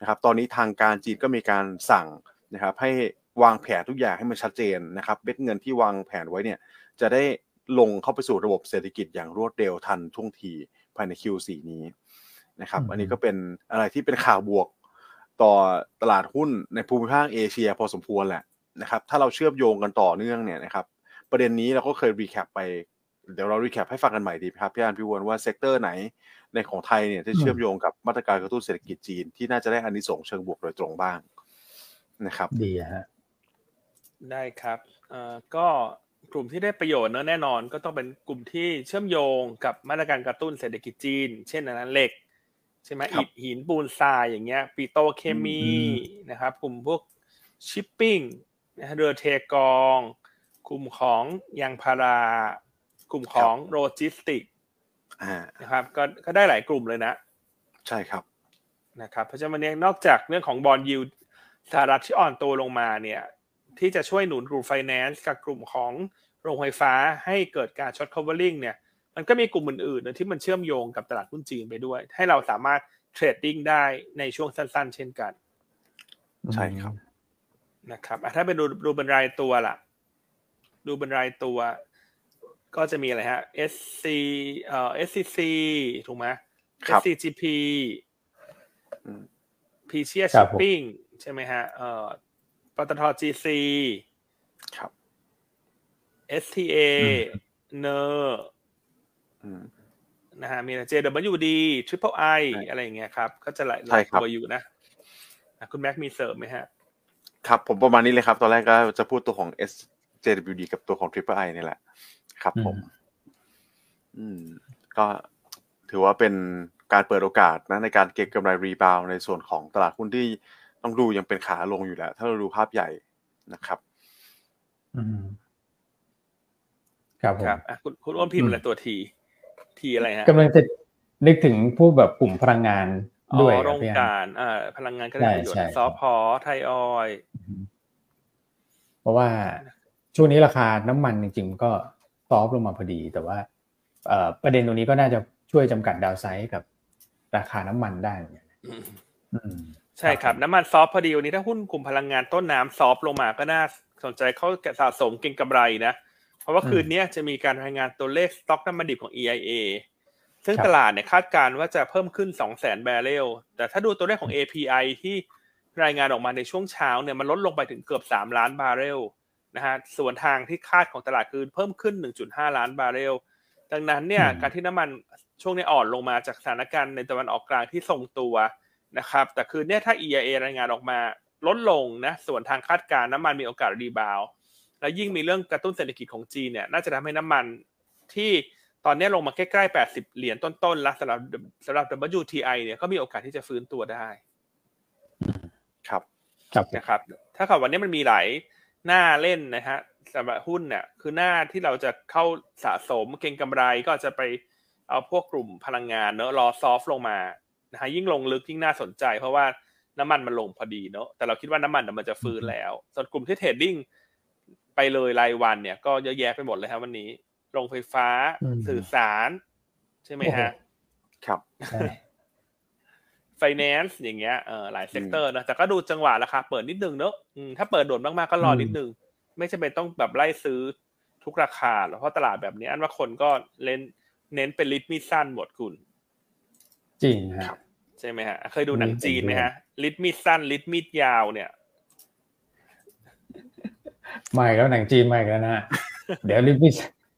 S3: นะครับ ตอนนี้ทางการจีนก็มีการสั่งนะครับให้วางแผนทุกอย่างให้มันชัดเจนนะครับ เม็ดเงินที่วางแผนไว้เนี่ยจะได้ลงเข้าไปสู่ระบบเศรษฐกิจอย่างรวดเร็วทันท่วงทีภายใน Q4 นี้นะครับ อันนี้ก็เป็นอะไรที่เป็นข่าวบวกต่อตลาดหุ้นในภูมิภาคเอเชียพอสมควรแหละนะครับ ถ้าเราเชื่อมโยงกันต่อเนื่องเนี่ยนะครับ ประเด็นนี้เราก็เคย recap ไป เดี๋ยวเรา recap ให้ฟังกันใหม่ดีครับพี่อันพี่วอนว่า sector ไหนในของไทยเนี่ยที่เชื่อมโยงกับมาตรการกระตุ้นเศรษฐกิจจีนที่น่าจะได้อานิสงส์เชิงบวกโดยตรงบ้างนะครับ
S1: ดีฮะ
S2: ได้ครับเอ่อก็กลุ่มที่ได้ประโยชน์เนอะแน่นอน ก็ต้องเป็นกลุ่มที่เชื่อมโยงกับมาตรการกระตุ้นเศรษฐกิจจีน เช่นอันนั้นเหล็กใช่ไหม
S3: ครับ
S2: อิฐหินปูนทรายอย่างเงี้ยปิโตรเคมี
S1: อืม
S2: นะครับ กลุ่มพวกชิปปิ้งนะฮะเรือเทกอง กลุ่มของยางพารา กลุ่มของโลจิสติก
S3: อ่า
S2: นะครับ ก็ก็ได้หลายกลุ่มเลยนะ
S3: ใช่ครับ
S2: นะครับเพราะฉะนั้นวันนี้นอกจากเรื่องของ bond yieldสหรัฐที่อ่อนตัวลงมาเนี่ย ที่จะช่วยหนุนกลุ่มไฟแนนซ์กับกลุ่มของโรงไฟฟ้าให้เกิดการช็อต covering เนี่ย มันก็มีกลุ่มอื่นๆนะที่มันเชื่อมโยงกับตลาดหุ้นจีนไปด้วย ให้เราสามารถ trading ได้ในช่วงสั้น ๆ เช่นกัน
S3: ใช่ครับ
S2: นะครับอะถ้าเป็นดูดูเป็นรายตัวล่ะ ดูเป็นรายตัว ก็จะมีอะไรฮะ SC เอ่อ SCC ถูกไหม
S3: ครับ
S2: SCGP
S3: อืม
S2: พีเชีย
S1: ครั
S2: ชิ
S1: บ
S2: ป
S1: ผม
S2: ปิ้งใช่ไหมฮะเอ่อปตท GC
S3: ครับ
S2: STA เนอร์
S3: อืม
S2: นะฮะมีอะไร JWD Triple I
S3: ใช่
S2: อะไรอย่างเงี้ยครับ ก็จะหลายห
S3: ใช่
S2: ลาย
S3: ครับ
S2: ตัวอยู่นะอะคุณแม็กมีเสริมไหมฮะ
S3: ครับ ผมประมาณนี้เลยครับ ตอนแรกก็จะพูดตัวของ SJWD กับตัวของ Triple I นี่แหละ ครับผม อืม ก็ถือว่าเป็นการเปิดโอกาสนะในการเก็งกำไรรีบาวในส่วนของตลาดหุ้นที่ต้องดูยังเป็นขาลงอยู่แล้วถ้าเราดูภาพใหญ่นะครับ
S1: อืม ครับผม
S2: ครับอะคุณคุณอ้วนพิมพ์อะไรตัวที ทีอะไรฮะ
S1: กำลังจะนึกถึงผู้แบบกลุ่มพลังงาน
S2: อ๋
S1: ด้วย
S2: อ
S1: ค
S2: โร
S1: รับ
S2: ง
S1: พี่อัน
S2: การอ่าพลังงานก็ได้ประโยช
S1: ใช่
S2: น์
S1: ใช่
S2: ซอพอไทยออยล์
S1: เพราะว่าช่วงนี้ราคาน้ำมันจริงๆก็ ซอฟต์ลงมาพอดี แต่ว่าเอ่อประเด็นตรงนี้ก็น่าจะช่วยจำกัดดาวไซด์กับราคาน้ำมันได้เหมือนกันอืม
S2: ใช่ครับ น้ำมันซอฟต์พอดีวันนี้ถ้าหุ้นกลุ่มพลังงานต้นน้ำซอฟต์ลงมาก็น่าสนใจเขาสะสมเก็งกำไรนะ เพราะว่าคืนนี้จะมีการรายงานตัวเลขสต็อกน้ำมันดิบของ EIA ซึ่ง
S1: ครับ
S2: ตลาดเนี่ยคาดการณ์ว่าจะเพิ่มขึ้น 2 0 0 0 0 0 แบเรล แต่ถ้าดูตัวเลขของ API ที่รายงานออกมาในช่วงเช้าเนี่ยมันลดลงไปถึงเกือบ 3 ล้านบาร์เรล นะฮะสวนทางที่คาดของตลาดคือเพิ่มขึ้น 1.5 ล้านบาร์เรล ดังนั้นเนี่ย
S1: อืม
S2: การที่น้ำมันช่วงนี้อ่อนลงมาจากสถานการณ์ในตะวันออกกลางที่ทรงตัวนะครับแต่คือเนี่ยถ้า EIA รายงานออกมาลดลงนะสวนทางคาดการณ์น้ำมันมีโอกาส rebound แล้วยิ่งมีเรื่องกระตุ้นเศรษฐกิจของจีนเนี่ยน่าจะทำให้น้ำมันที่ตอนนี้ลงมาใกล้ๆ 80 เหรียญต้นๆแล้วสำหรับสำหรับ WTI เนี่ยก็มีโอกาสที่จะฟื้นตัวได้
S3: ครับ
S1: ครับผม
S2: นะครับ ถ้ากับวันนี้มันมีหลาย หน้าเล่นนะฮะสำหรับหุ้นเนี่ยคือหน้าที่เราจะเข้าสะสมเก็งกำไรก็อาจจะไปเอาพวกกลุ่มพลังงานเนอะรอซอฟต์ลงมานะฮะยิ่งลงลึกยิ่งน่าสนใจ เพราะว่าน้ำมันมันลงพอดีเนอะแต่เราคิดว่าน้ำมันน่ะมันจะฟื้นแล้ว ส่วนกลุ่มที่เทรดดิ้งไปเลยรายวันเนี่ย ก็เยอะแยะไปหมดเลยครับวันนี้โรงไฟฟ้า
S1: อืม
S2: สื่อสาร ใช่ไหมฮะ
S3: ครับ
S1: ใช่
S2: ไฟ แนนซ์อย่างเงี้ยเออหลาย sector นะแต่ก็ดูจังหวะราคาเปิดนิดนึงเนอะอืมถ้าเปิดโดดมากๆก็รอนิดนึง ไม่จำเป็นต้องแบบไล่ซื้อทุกราคาหรอกเพราะตลาดแบบนี้อันว่าคนก็เน้นเน้นเป็นฤทธิ์มีดสั้นหมดคุณ
S1: จริงฮะ
S2: ใช่ไหมฮะ เคยดูหนังจีนไหม
S1: เห็นด้วย
S2: ฮะ ฤทธิ์มีดสั้น ฤทธิ์มีดยาวเนี่ย
S1: มาอีกแล้วหนังจีนมาอีกแล้วนะฮะเดี๋ยวลิปมิส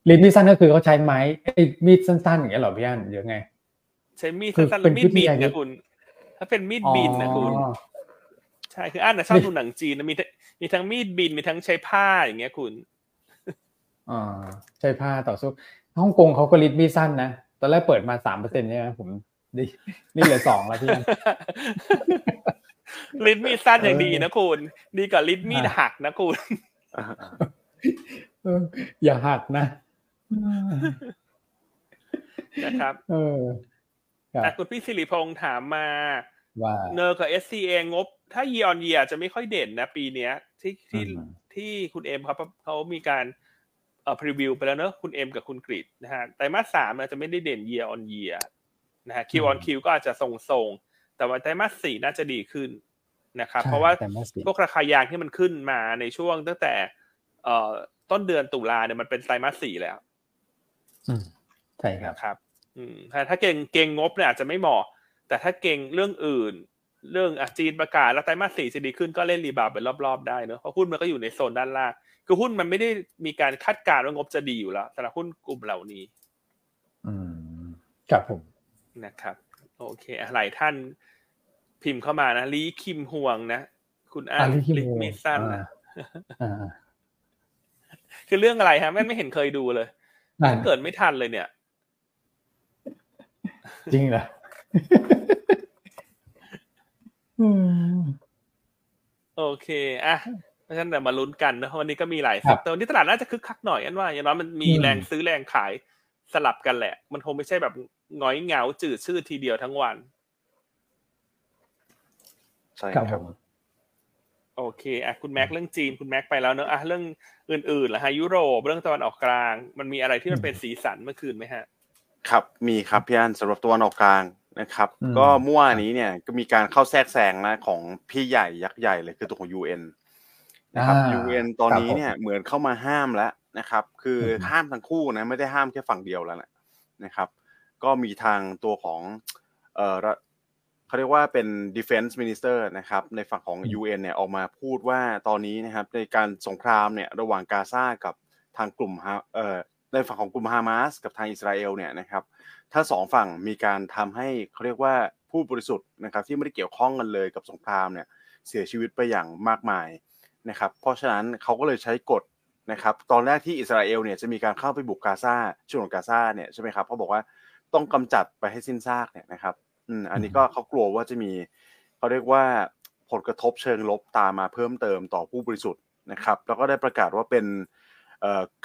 S1: ลิปมิสั้นก็คือเขาใช้ไม้ไอ้มีดสั้นๆอย่างเงี้ยเหรอพี่อันเดี๋ยวไง
S2: ใช้มีด
S1: คือ
S2: สั้นๆห
S1: เป็
S2: รื
S1: น
S2: อมีดบิน
S1: วิทยายุท
S2: นะ
S1: ธ์
S2: คุณ ถ้าเป็นมีดบินนะคุณ
S1: อ๋อ
S2: ใช่คืออันนะชอบดูหนังจีนนะมีทั้งมีทั้งมีดบินมีทั้งใช้ผ้าอย่างเงี้ยคุณ
S1: อ่าใช้ผ้าต่อสู้ฮ่องกงเขาก็ลิปมีดสั้นนะตอนแรกเปิดมาสามเปอร์เซ็นต์ใช่ไหมผมนี่นี่เหลือสองแล้วพี่อัน
S2: ฤทธิ์มีดสั้นอย่างดี
S1: เออ
S2: นะคุณ ดีกว่าฤทธิ์มีด
S1: อะ
S2: หักนะคุณ
S1: เอออย่าหักนะ
S2: นะครับ
S1: เออ ครับ
S2: อะคุณพี่สิริพงษ์ถามมา
S1: ว่า
S2: เนอร์กับ SCA งบ ถ้า year on year จะไม่ค่อยเด่นนะ ปีเนี้ย ที่ที่
S1: อืม
S2: ที่คุณเอ็มเขาเขามีการเอ่อ preview ไปแล้วเนอะคุณเอ็มกับคุณกริดนะฮะไตรมาสสามอาจจะไม่ได้เด่น year on year นะฮะ Q on Q ก็อาจจะทรงๆแต่ว่าไตรมาสสี่น่าจะดีขึ้นนะครับเพราะว่า
S1: แต่มาสิ
S2: พวกราคายางที่มันขึ้นมาในช่วงตั้งแต่ เอ่อต้นเดือนตุลาเนี่ยมันเป็นไตรมาสสี่แล้ว
S1: อืมใช่ครับ
S2: นะครับ อืมถ้าถ้าเก่งเก่งงบเนี่ยอาจจะไม่เหมาะ แต่ถ้าเก่งเรื่องอื่น เรื่องอะจีนประกาศแล้วไตรมาสสี่จะดีขึ้นก็เล่นรีบาวด์ไปรอบๆได้เนอะเพราะหุ้นมันก็อยู่ในโซนด้านล่างคือหุ้นมันไม่ได้มีการคาดการณ์ว่างบจะดีอยู่แล้วสำหรับหุ้นกลุ่มเหล่านี้
S1: อืมครับผม
S2: นะครับ โอเคอะหลายท่านพิมพ์เข้ามานะลีคิมห่วงนะคุณอ่าน
S1: อ่าลีคิม
S2: ลิ
S1: ห่วง
S2: มิสั้นนะ
S1: อ่า
S2: คือเรื่องอะไรฮะไม่ไม่เห็นเคยดูเลย
S1: อ่า
S2: เกิดไม่ทันเลยเนี่ย
S1: จริงเหรออืม
S2: โอเคอะเพราะฉะนั้นเดี๋ยวมาลุ้นกันนะวันนี้ก็มีหลาย
S1: ครั
S2: เซ
S1: บ
S2: กเตอร์ที่ตลาดน่าจะคึกคักหน่อยอันว่าอย่างน้อยมันมี
S1: อืม
S2: แรงซื้อแรงขายสลับกันแหละ มันคงไม่ใช่แบบหงอยเหงาจืดชืดทีเดียวทั้งวัน
S3: ใช่
S1: ครับ
S3: ค
S1: ผ
S3: รับ
S1: ม
S2: โอเคอะคุณแม็กเรื่องจีนคุณแม็กไปแล้วเนอะอะเรื่องอื่นๆล่ะฮะยุโรปเรื่องตะวันออกกลาง มันมีอะไรที่มันเป็นสีสันเมื่อคืนไหมฮะ
S3: ครับมีครับพี่อันสำหรับตัวนออกกลางนะครับ
S1: อืม
S3: ก็เมื่อวานนี้เนี่ยก็มีการเข้าแทรกแซงนะของพี่ใหญ่ยักษ์ใหญ่เลยคือตัวของ UN นะครับ
S1: อ่า
S3: UN ตอนนี้
S1: ครับผม
S3: เนี่ยเหมือนเข้ามาห้ามแล้วนะครับ คืออ
S1: ม
S3: ห้ามทั้งคู่นะไม่ได้ห้ามแค่ฝั่งเดียวแล้วนะนะครับ ก็มีทางตัวของเอ่อระเขาเรียกว่าเป็น defense minister นะครับ ในฝั่งของ UN เนี่ยออกมาพูดว่าตอนนี้นะครับในการสงครามเนี่ยระหว่างกาซากับทางกลุ่มฮาเอ่อ ในฝั่งของกลุ่มฮามาสกับทางอิสราเอลเนี่ยนะครับถ้าสองฝั่งมีการทำให้เขาเรียกว่าผู้บริสุทธิ์นะครับที่ไม่ได้เกี่ยวข้องกันเลยกับสงครามเนี่ยเสียชีวิตไปอย่างมากมายนะครับเพราะฉะนั้นเขาก็เลยใช้กฎนะครับตอนแรกที่อิสราเอลเนี่ยจะมีการเข้าไปบุกกาซาช่วงกาซาเนี่ยใช่ไหมครับเขาบอกว่าต้องกำจัดไปให้สิ้นซากเนี่ยนะครับอืมอันนี้ก็เขากลัวว่าจะมีเขาเรียกว่าผลกระทบเชิงลบตามมาเพิ่มเติมต่อผู้บริสุทธิ์นะครับ แล้วก็ได้ประกาศว่าเป็น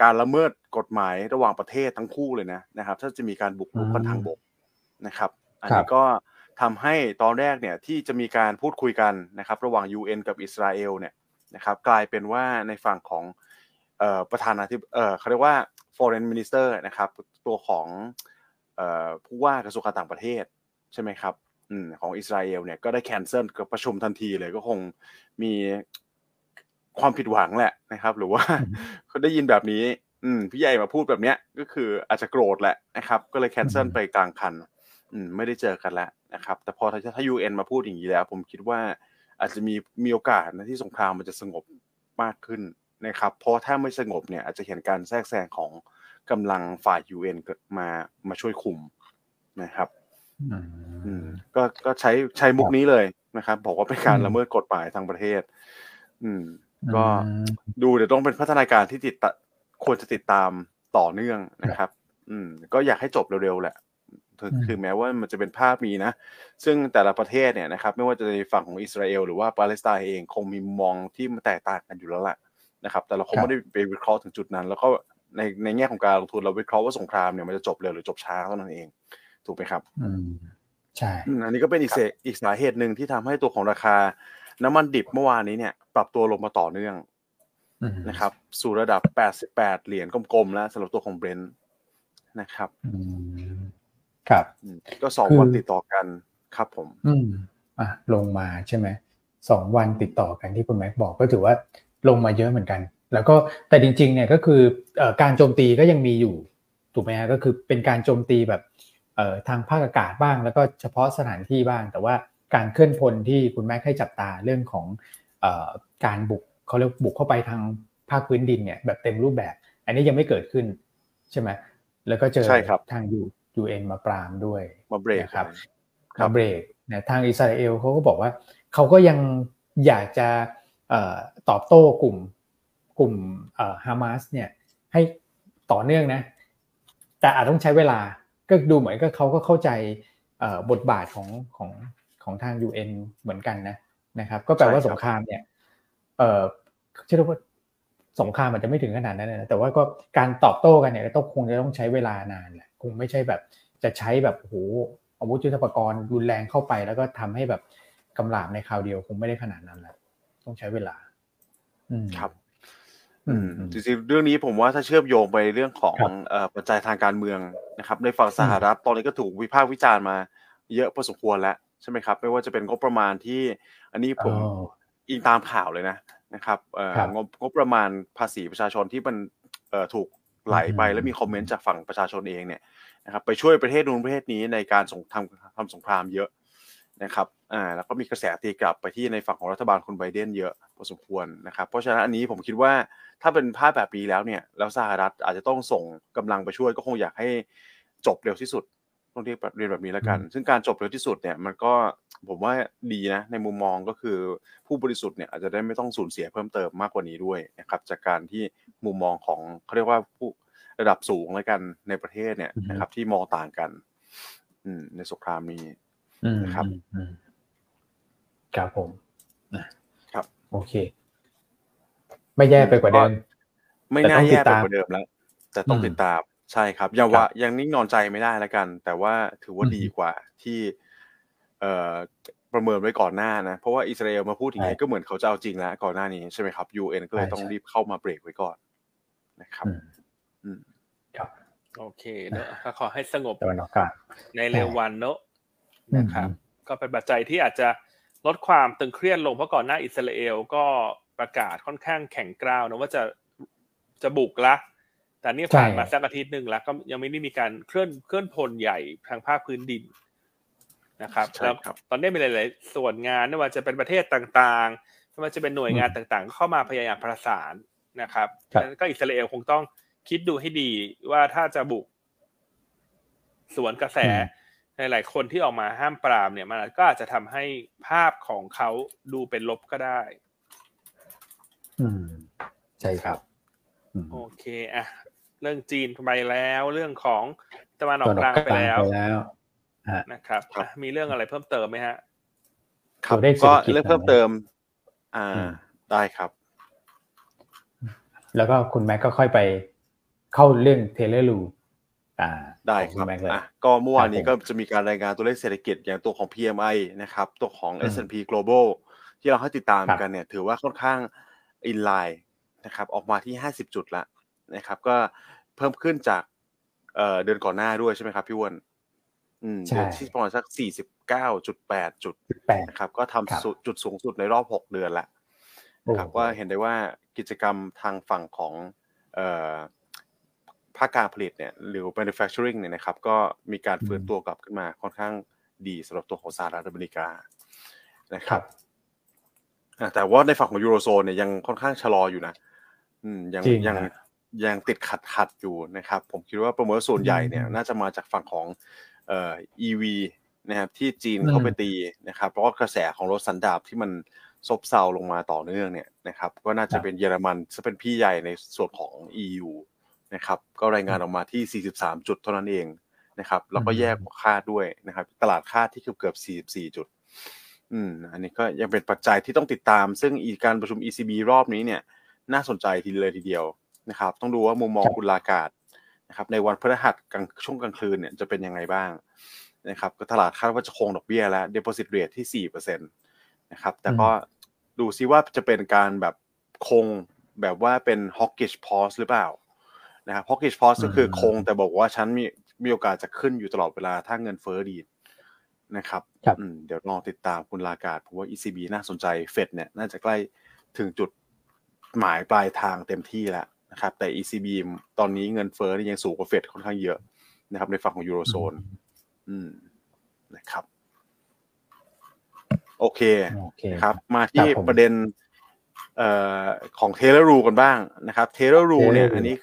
S3: การละเมิดกฎหมายระหว่างประเทศทั้งคู่เลยนะนะครับ ถ้าจะมีการบุกรุกกันทางบกนะครับ อันนี้ก็ทำให้ตอนแรกเนี่ยที่จะมีการพูดคุยกันนะครับ ระหว่าง UN กับอิสราเอลเนี่ยนะครับ กลายเป็นว่าในฝั่งของเอ่อประธานาธิบเอ่อเขาเรียกว่า foreign minister นะครับ ตัวของเอ่อผู้ว่ากระทรวงการต่างประเทศใช่ไหมครับอืมของอิสราเอลเนี่ยก็ได้แคนเซิลกับประชุมทันทีเลยก็คงมี ความผิดหวังแหละนะครับ หรือว่าเขาได้ยินแบบนี้ อืมพี่ใหญ่มาพูดแบบเนี้ย ก็คืออาจจะโกรธแหละนะครับ ก็เลยแคนเซิลไปกลางคัน อืม ไม่ได้เจอกันแล้วนะครับ แต่พอถ้าถ้า UN มาพูดอย่างนี้แล้ว ผมคิดว่าอาจจะมีมีโอกาสนะที่สงครามมันจะสงบมากขึ้นนะครับ เพราะถ้าไม่สงบเนี่ย อาจจะเห็นการแทรกแซงของกำลังฝ่าย UN เกิดมามาช่วยคุมนะครับ
S1: อื
S3: อื
S1: ม
S3: มก็ก็ใช้ใช้มุกนี้เลยนะครับ บอกว่าเป็นการ
S1: อืม
S3: ละเมิดกฎหมายทางประเทศ อืม ก็
S1: อืม
S3: ดูเดี๋ยวต้องเป็นพัฒนาการที่ติดตะควรจะติดตามต่อเนื่องนะครับ อืม ก็อยากให้จบเร็วๆแหละถึง
S1: อืม
S3: คือแม้ว่ามันจะเป็นภาพมีนะ ซึ่งแต่ละประเทศเนี่ยนะครับ ไม่ว่าจะในฝั่งของอิสราเอลหรือว่าปาเลสไตน์เองคงมีมุมมองที่มันแตกต่างกันอยู่แล้วแหละนะครับ แต่เราคงไม่ได้ไปวิเคราะห์ถึงจุดนั้น แล้วก็ในในแง่ของการลงทุนเราวิเคราะห์ว่าสงครามเนี่ยมันจะจบเร็วหรือจบช้าเท่านั้นเอง ถูกไหมครับ
S1: อืมใช่
S3: อืมอันนี้ก็เป็นอีกเสอีกสาเหตุหนึ่งที่ทำให้ตัวของราคา น้ำมันดิบเมื่อวานนี้เนี่ย ปรับตัวลงมาต่อเนื่อง
S1: อืม
S3: นะครับ สู่ระดับ 88 เหรียญกลมๆแล้วสำหรับตัวของเบรนท์นะครับ
S1: อืมครับ
S3: อืมก็สอง
S1: คือ
S3: วันติดต่อกันครับผม
S1: อืมอะลงมาใช่ไหมสองวันติดต่อกันที่คุณแม็กบอกก็ถือว่าลงมาเยอะเหมือนกัน แล้วก็แต่จริง ๆ เนี่ยก็คือเอ่อการโจมตีก็ยังมีอยู่ถูกไหมฮะก็คือเป็นการโจมตีแบบเอ่อทางภาคอากาศบ้าง แล้วก็เฉพาะสถานที่บ้าง แต่ว่าการเคลื่อนพลที่คุณแม็กให้จับตาเรื่องของเอ่อ การบุกเขาเรียกบุกเข้าไปทางภาคพื้นดินเนี่ยแบบเต็มรูปแบบ อันนี้ยังไม่เกิดขึ้นใช่ไหมแล้วก็เจอ
S3: ใช่ครับ
S1: ทางยูยูเอ็นมาปรามด้วย
S3: มาเบรก
S1: นะครับ
S3: ครับ
S1: มาเบรกนะทางอิสราเอลเขาก็บอกว่าเขาก็ยังอยากจะเอ่อตอบโต้กลุ่มกลุ่มฮามาสเนี่ยให้ต่อเนื่องนะ แต่อาจต้องใช้เวลาก็ดูเหมือนก็เขาก็เข้าใจเอ่อบทบาทของของของทาง UN เหมือนกันนะ นะครับ ก็แปลว่า
S3: ใช่ครับ
S1: สงครามเนี่ยเอ่อเชื่อว่าสงครามอาจจะไม่ถึงขนาดนั้นนะแต่ว่าก็การตอบโต้กันเนี่ยต้องคงจะต้องใช้เวลานานแหละคงไม่ใช่แบบจะใช้แบบโอ้โหอาวุธยุทโธปกรณ์รุนแรงเข้าไป แล้วก็ทำให้แบบกำราบในคราวเดียวคงไม่ได้ขนาดนั้นแหละต้องใช้เวลาอืม
S3: ครับ
S1: อื
S3: อื
S1: ม
S3: ม
S1: อืม
S3: จริงๆเรื่องนี้ผมว่าถ้าเชื่อมโยงไปเรื่องของ
S1: ครับ
S3: เอ่อปัจจัยทางการเมืองนะครับ ในฝั่งสหรัฐตอนนี้ก็ถูกวิพากษ์วิจารณ์มา เยอะพอสมควรแล้วใช่ไหมครับ ไม่ว่าจะเป็นงบประมาณที่ อันนี้ผม
S1: อ๋อ
S3: อิงตามข่าวเลยนะนะครับเอ่อ
S1: ครับ
S3: งบงบประมาณภาษีประชาชนที่มันเอ่อถูกไหลไป
S1: อืม
S3: แล้วมีคอมเมนต์จากฝั่งประชาชนเองเนี่ยนะครับไปช่วยประเทศนู้นประเทศนี้ในการสงทำทำสงครามเยอะนะครับอ่าแล้วก็มีกระแสตีกลับไปที่ในฝั่งของรัฐบาลคุณไบเดนเยอะพอสมควรนะครับ เพราะฉะนั้นอันนี้ผมคิดว่าถ้าเป็นภาพแบบนี้แล้วเนี่ยแล้วสหรัฐอาจจะต้องส่งกำลังไปช่วยก็คงอยากให้จบเร็วที่สุด ต้องเรียกแบบเรียนแบบนี้แล้วกัน ซึ่งการจบเร็วที่สุดเนี่ยมันก็ผมว่าดีนะในมุมมองก็คือผู้บริสุทธิ์เนี่ยอาจจะได้ไม่ต้องสูญเสียเพิ่มเติมมากกว่านี้ด้วยนะครับจากการที่มุมมองของเขาเรียกว่าผู้ระดับสูงแล้วกันในประเทศเนี่ย
S1: อือฮึ
S3: นะครับ ที่มองต่างกัน อืม ในสงครามนี้
S1: อืม
S3: นะครับ
S1: อืมอืมครับผมนะครับ โอเค ไม่แย่ไปกว่าเดิม
S3: ไม่
S1: แต่
S3: น่า
S1: ต้องติ
S3: แย่
S1: ด
S3: ไป
S1: ตาม
S3: กว่าเดิมแล้วแต่ต้อง
S1: อืม
S3: ติดตาม ใช่ครับยัง
S1: ครับ
S3: ว่ายังนิ่งนอนใจไม่ได้แล้วกัน แต่ว่าถือว่า
S1: อืม
S3: ดีกว่าที่ เอ่อประเมินไว้ก่อนหน้านะ เพราะว่าอิสราเอลมาพูดอย่างนี้
S1: ใช่
S3: ก็เหมือนเขาจะเอาจริงแล้วก่อนหน้านี้ใช่ไหมครับ UN ก็เลย
S1: ใช่
S3: ต้อง
S1: ใช่
S3: รีบเข้ามาเบรกไว้ก่อนนะครับ
S1: อืม
S3: อืม
S1: ครับ
S2: โอเคเนอะก็ขอให้สงบ
S1: ตะวันออกกลาง
S2: ในเร็ววันเนอะนะครับ
S1: อืม
S2: ก็เป็นปัจจัยที่อาจจะลดความตึงเครียดลงเพราะก่อนหน้าอิสราเอลก็ประกาศค่อนข้างแข็งกร้าวนะว่าจะจะบุกละ แต่นี่ผ่านมาสักอาทิตย์หนึ่งแล้วก็ยังไม่ได้มีการเคลื่อนเคลื่อนพลใหญ่ทางภาคพื้นดินนะครับ
S3: ใช่
S2: แล้ว
S3: ครับ
S2: ตอนนี้มีหลาย ๆ ส่วนงานไม่ว่าจะเป็นประเทศต่างๆไม่ว่าจะเป็นหน่วยงานต่างๆก็เข้ามาพยายามประสานนะครับ
S1: ครับ
S2: ฉะนั้นก็อิสราเอลคงต้องคิดดูให้ดีว่าถ้าจะบุกสวนกระแส
S1: อืม
S2: หลายๆคนที่ออกมาห้ามปรามเนี่ยมันก็อาจจะทำให้ภาพของเขาดูเป็นลบก็ได้
S1: อืม ใช่ครับอืม
S2: โอเคอะเรื่องจีนไปแล้วเรื่องของตะวันออ
S1: ตะ
S2: ก
S1: วัน
S2: ก
S1: อ
S2: ลา
S1: องก
S2: ไป
S1: กลาง
S2: แล้ว
S1: ไปแล้วฮะ
S2: นะครับ
S3: ครับ
S2: อะมีเรื่องอะไรเพิ่มเติมไหมฮะ
S3: ครับ
S1: ตัวเลขเศรษ
S3: ก็
S1: ฐกิจ
S3: เรื่องเพิ่มเติม อ่า
S1: อืม
S3: ได้ครับ
S1: แล้วก็คุณแม็กก็ค่อยไปเข้าเรื่องเทเลลูอ่า
S3: ได้
S1: ของ
S3: ค
S1: คุ
S3: รับ
S1: ณแม็กเลย
S3: อะก็เมื่อวานนี้
S1: ครับ
S3: ก็
S1: ผม
S3: จะมีการรายงานตัวเลขเศรษฐกิจอย่างตัวของ PMI นะครับ ตัวของ
S1: อืม
S3: S&P Global ที่เราให้ติดตาม
S1: ครับ
S3: กันเนี่ย ถือว่าค่อนข้างอินไลน์ นะครับออกมาที่ 50 จุดละนะครับ ก็เพิ่มขึ้นจากเอ่อเดือนก่อนหน้าด้วยใช่ไหมครับพี่อ้วนอืม
S1: ใช่
S3: เดือนที่ประมาณสัก 49.8 จุด
S1: จุดแปด
S3: นะครับ ก็ทำ
S1: ครับ
S3: สุดจุดสูงสุดในรอบ 6 เดือนละนะครับ
S1: โอ้โห
S3: ก็เห็นได้ว่ากิจกรรมทางฝั่งของเอ่อภาคการผลิตเนี่ยหรือ manufacturing เนี่ยนะครับ ก็มีการฟื้นตัวกลับขึ้นมาค่อนข้างดีสำหรับตัวของสหรัฐอเมริกานะค
S1: ค
S3: รั
S1: รั
S3: บบอะแต่ว่าในฝั่งของยูโรโซนเนี่ยยังค่อนข้างชะลออยู่นะ อืมยัง
S1: จริง
S3: ยัง
S1: ฮะ
S3: ยังติดขัดขัดอยู่นะครับ ผมคิดว่าประเมินว่าส่วนใหญ่เนี่ย
S1: อืม
S3: น่าจะมาจากฝั่งของเอ่อ EV นะครับที่จีน
S1: อืม
S3: เข้าไปตีนะครับเพราะว่ากระแสของรถสันดาปที่มันซบเซาลงมาต่อเนื่องเนี่ยนะครับก็น่าจะเป็นเยอรมันจะเป็นพี่ใหญ่ในส่วนของ EU นะครับก็รายงานออกมาที่ 43 จุดเท่านั้นเองนะครับแล้วก็แยกกว่าคาดด้วยนะครับ ตลาดคาดที่เกือบเกือบ 44 จุด อืม อันนี้ก็ยังเป็นปัจจัยที่ต้องติดตาม ซึ่งอีการประชุม ECB รอบนี้เนี่ย น่าสนใจทีเลยทีเดียวนะครับ ต้องดูว่ามุมมอง
S1: ครับ
S3: คุณลากาศนะครับ ในวันพฤหัสกลางช่วงกลางคืนเนี่ยจะเป็นยังไงบ้างนะครับก็ตลาดคาดว่าจะคงดอกเบี้ยและ deposit rate ที่4%นะครับ แต่ก็ดูซิว่าจะเป็นการแบบคงแบบว่าเป็น hawkish pause หรือเปล่านะครับ hawkish pause ก็คือคงแต่บอกว่าฉันมีมีโอกาสจะขึ้นอยู่ตลอดเวลาถ้าเงินเฟ้อดีนะครับ
S1: ครับ
S3: อืมเดี๋ยวลองติดตามคุณลากาศผมว่า ECB น่าสนใจเฟดเนี่ยน่าจะใกล้ถึงจุด หมายปลายทางเต็มที่แล้วนะครับแต่ ECB ตอนนี้เงินเฟ้อนี่ยังสูงกว่าเฟดค่อนข้างเยอะนะครับ ในฝั่งของยูโรโซนอืมนะครับ โอเค
S1: โอเค
S3: ครับ มาที่
S1: ครับผม
S3: ประเด็นเอ่อของเทเลรูกันบ้างนะครับเทเลรูเนี่ย
S1: Taylor Rule
S3: อันนี้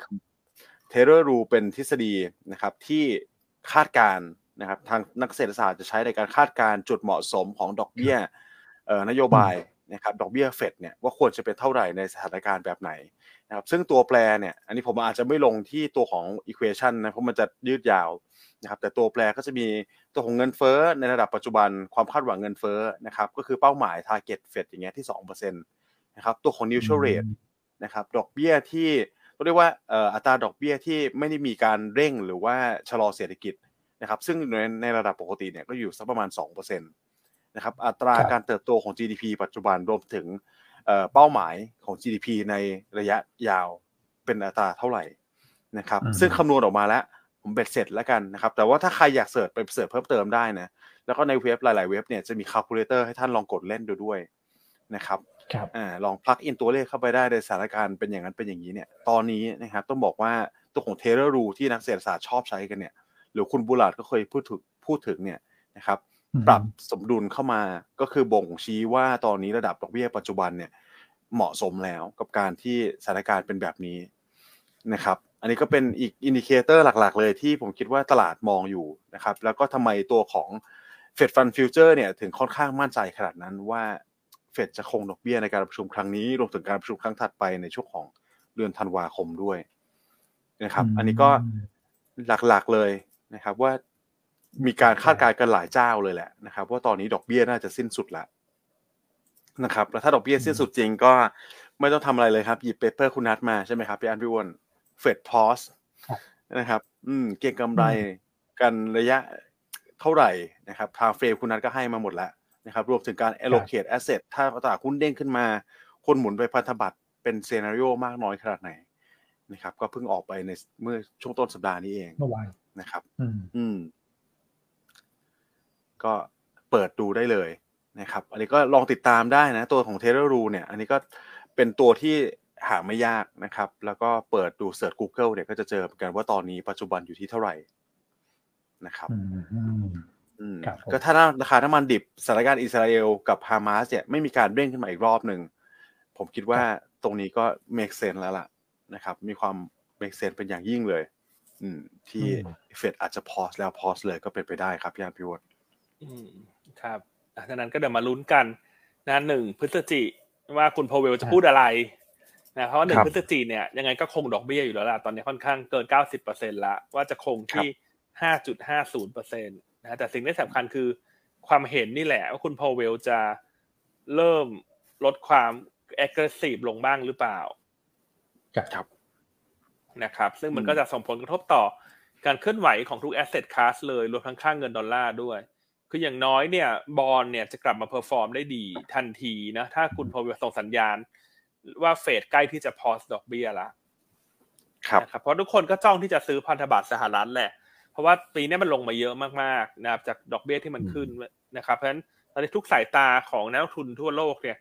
S3: เทเลรูเป็นทฤษฎีนะครับ ที่คาดการณ์นะครับ ทางนักเศรษฐศาสตร์จะใช้ในการคาดการณ์จุดเหมาะสมของดอกเบี้ยเอ่อนโยบาย นะครับดอกเบี้ยเฟดเนี่ยว่าควรจะเป็นเท่าไหร่ในสถานการณ์แบบไหนนะครับซึ่งตัวแปรเนี่ยอันนี้ผมอาจจะไม่ลงที่ตัวของ equation นะเพราะมันจะยืดยาวนะครับแต่ตัวแปรก็จะมีตัวของเงินเฟ้อในระดับปัจจุบันความคาดหวังเงินเฟ้อนะครับก็คือเป้าหมาย target เฟดอย่างเงี้ยที่2%นะครับตัวของ neutral rate นะครับดอกเบี้ยที่เรียกว่าเอ่ออัตราดอกเบี้ยที่ไม่ได้มีการเร่งหรือว่าชะลอเศรษฐกิจนะครับซึ่งในในระดับปกติเนี่ยก็อยู่สักประมาณ2%นะครับอัตราการเติบโตของ GDP ปัจจุบันรวมถึงเป้าหมายของ GDP ในระยะยาวเป็นอัตราเท่าไหร่นะครับ ซึ่งคำนวณออกมาแล้วผมเบ็ดเสร็จแล้วกันนะครับ แต่ว่าถ้าใครอยาก search ไป search เพิ่มเติมได้นะแล้วก็ในเว็บหลาย ๆ เว็บเนี่ยจะมี calculator ให้ท่านลองกดเล่นดูด้วยนะครับอ่าลอง plug in ตัวเลขเข้าไปได้ในสถานการณ์เป็นอย่างนั้นเป็นอย่างนี้เนี่ย ตอนนี้นะครับต้องบอกว่าตัวของ Taylor Rule ที่นักเศรษฐศาสตร์ชอบใช้กันเนี่ย หรือคุณบุลาดก็เคยพูดถึงพูดถึงเนี่ยนะครับ ปรับสมดุลเข้ามาก็คือบ่งชี้ว่าตอนนี้ระดับดอกเบี้ยปัจจุบันเนี่ยเหมาะสมแล้วกับการที่สถานการณ์เป็นแบบนี้นะครับ อันนี้ก็เป็นอีก indicator หลักๆ เลยที่ผมคิดว่าตลาดมองอยู่นะครับ แล้วก็ทำไมตัวของ Fed Fund Future เนี่ยถึงค่อนข้างมั่นใจขนาดนั้นว่าเฟดจะคงดอกเบี้ยในการประชุมครั้งนี้ รวมถึงการประชุมครั้งถัดไปในช่วงของเดือนธันวาคมด้วยนะครับ อันนี้ก็หลักๆเลยนะครับ ว่า มีการคาดการณ์กันหลายเจ้าเลยแหละนะครับว่าตอนนี้ดอกเบี้ยน่าจะสิ้นสุดแล้วนะครับ แล้วถ้าดอกเบี้ยสิ้นสุดจริงก็ไม่ต้องทำอะไรเลยครับหยิบ paper คุณนัดมาใช่ไหมครับพี่ฮันที่ When Fed Pause นะครับ อืม เก็งกำไรกันระยะเท่าไหร่นะครับ time frame คุณนัทก็ให้มาหมดแล้วนะครับ รวมถึงการ allocate asset ถ้าตลาดหุ้นเด้งขึ้นมา คนหมุนไปพันธบัตรเป็นเซนาริโอมากน้อยขนาดไหนนะครับ ก็เพิ่งออกไปในเมื่อช่วงต้นสัปดาห์นี้เอง
S1: เมื่อวาน
S3: นะครับ
S1: อืม
S3: อืม ก็เปิดดูได้เลยนะครับ อันนี้ก็ลองติดตามได้นะ ตัวของเทเลรูเนี่ย อันนี้ก็เป็นตัวที่หาไม่ยากนะครับ แล้วก็เปิดดูเสิร์ช Google เนี่ยก็จะเจอกันว่าตอนนี้ปัจจุบันอยู่ที่เท่าไหร่นะครับก็ถ้าราคาน้ำมันดิบสถานการณ์อิสราเอลกับฮามาสเนี่ยไม่มีการเร่งขึ้นมาอีกรอบหนึ่ง ผมคิดว่าตรงนี้ก็ make sense แล้วล่ะนะครับ มีความ make sense เป็นอย่างยิ่งเลย อืม ที่เฟดอาจจะพอสแล้วพอสเลยก็เป็นไปได้ครับพี่อันพิวต์
S2: อืมครับดังนั้นก็เดี๋ยวมาลุ้นกันนะหนึ่งพฤศจิว่าคุณพเวลจะพูดอะไรนะเพราะว่าหนึ่งพฤศจิเนี่ยยังไงก็คงดอกเบี้ยอยู่แล้วล่ะตอนนี้ค่อนข้างเกินเก้าสิบเปอร์เซ็นต์ละว่าจะคงที่ห้าจุดห้าศูนย์เปอร์เซ็นต์นะแต่สิ่งที่สำคัญคือความเห็นนี่แหละ ว่าคุณพอเวลจะเริ่มลดความ active ลงบ้างหรือเปล่า
S3: ครับ
S2: นะครับ ซึ่งมันก็จะส่งผลกระทบต่อการเคลื่อนไหวของทุก asset class เลยรวมทั้งค่าเงินดอลลาร์ด้วย คืออย่างน้อยเนี่ยบอลเนี่ยจะกลับมา perform ได้ดีทันทีนะ ถ้าคุณพอเวลส่งสัญญาณ ว่าเฟดใกล้ที่จะ pause ดอกเบี้ยละ
S3: ครับ
S2: เพราะทุกคนก็จ้องที่จะซื้อพันธบัตรสหรัฐแหละราะว่าปีนี้มันลงมาเยอะมากๆนะครับจากดอกเบี้ยที่มันขึ้นนะครับ เพราะฉะนั้นตอนนี้ทุกสายตาของนักลงทุนทั่วโลกเนี่ย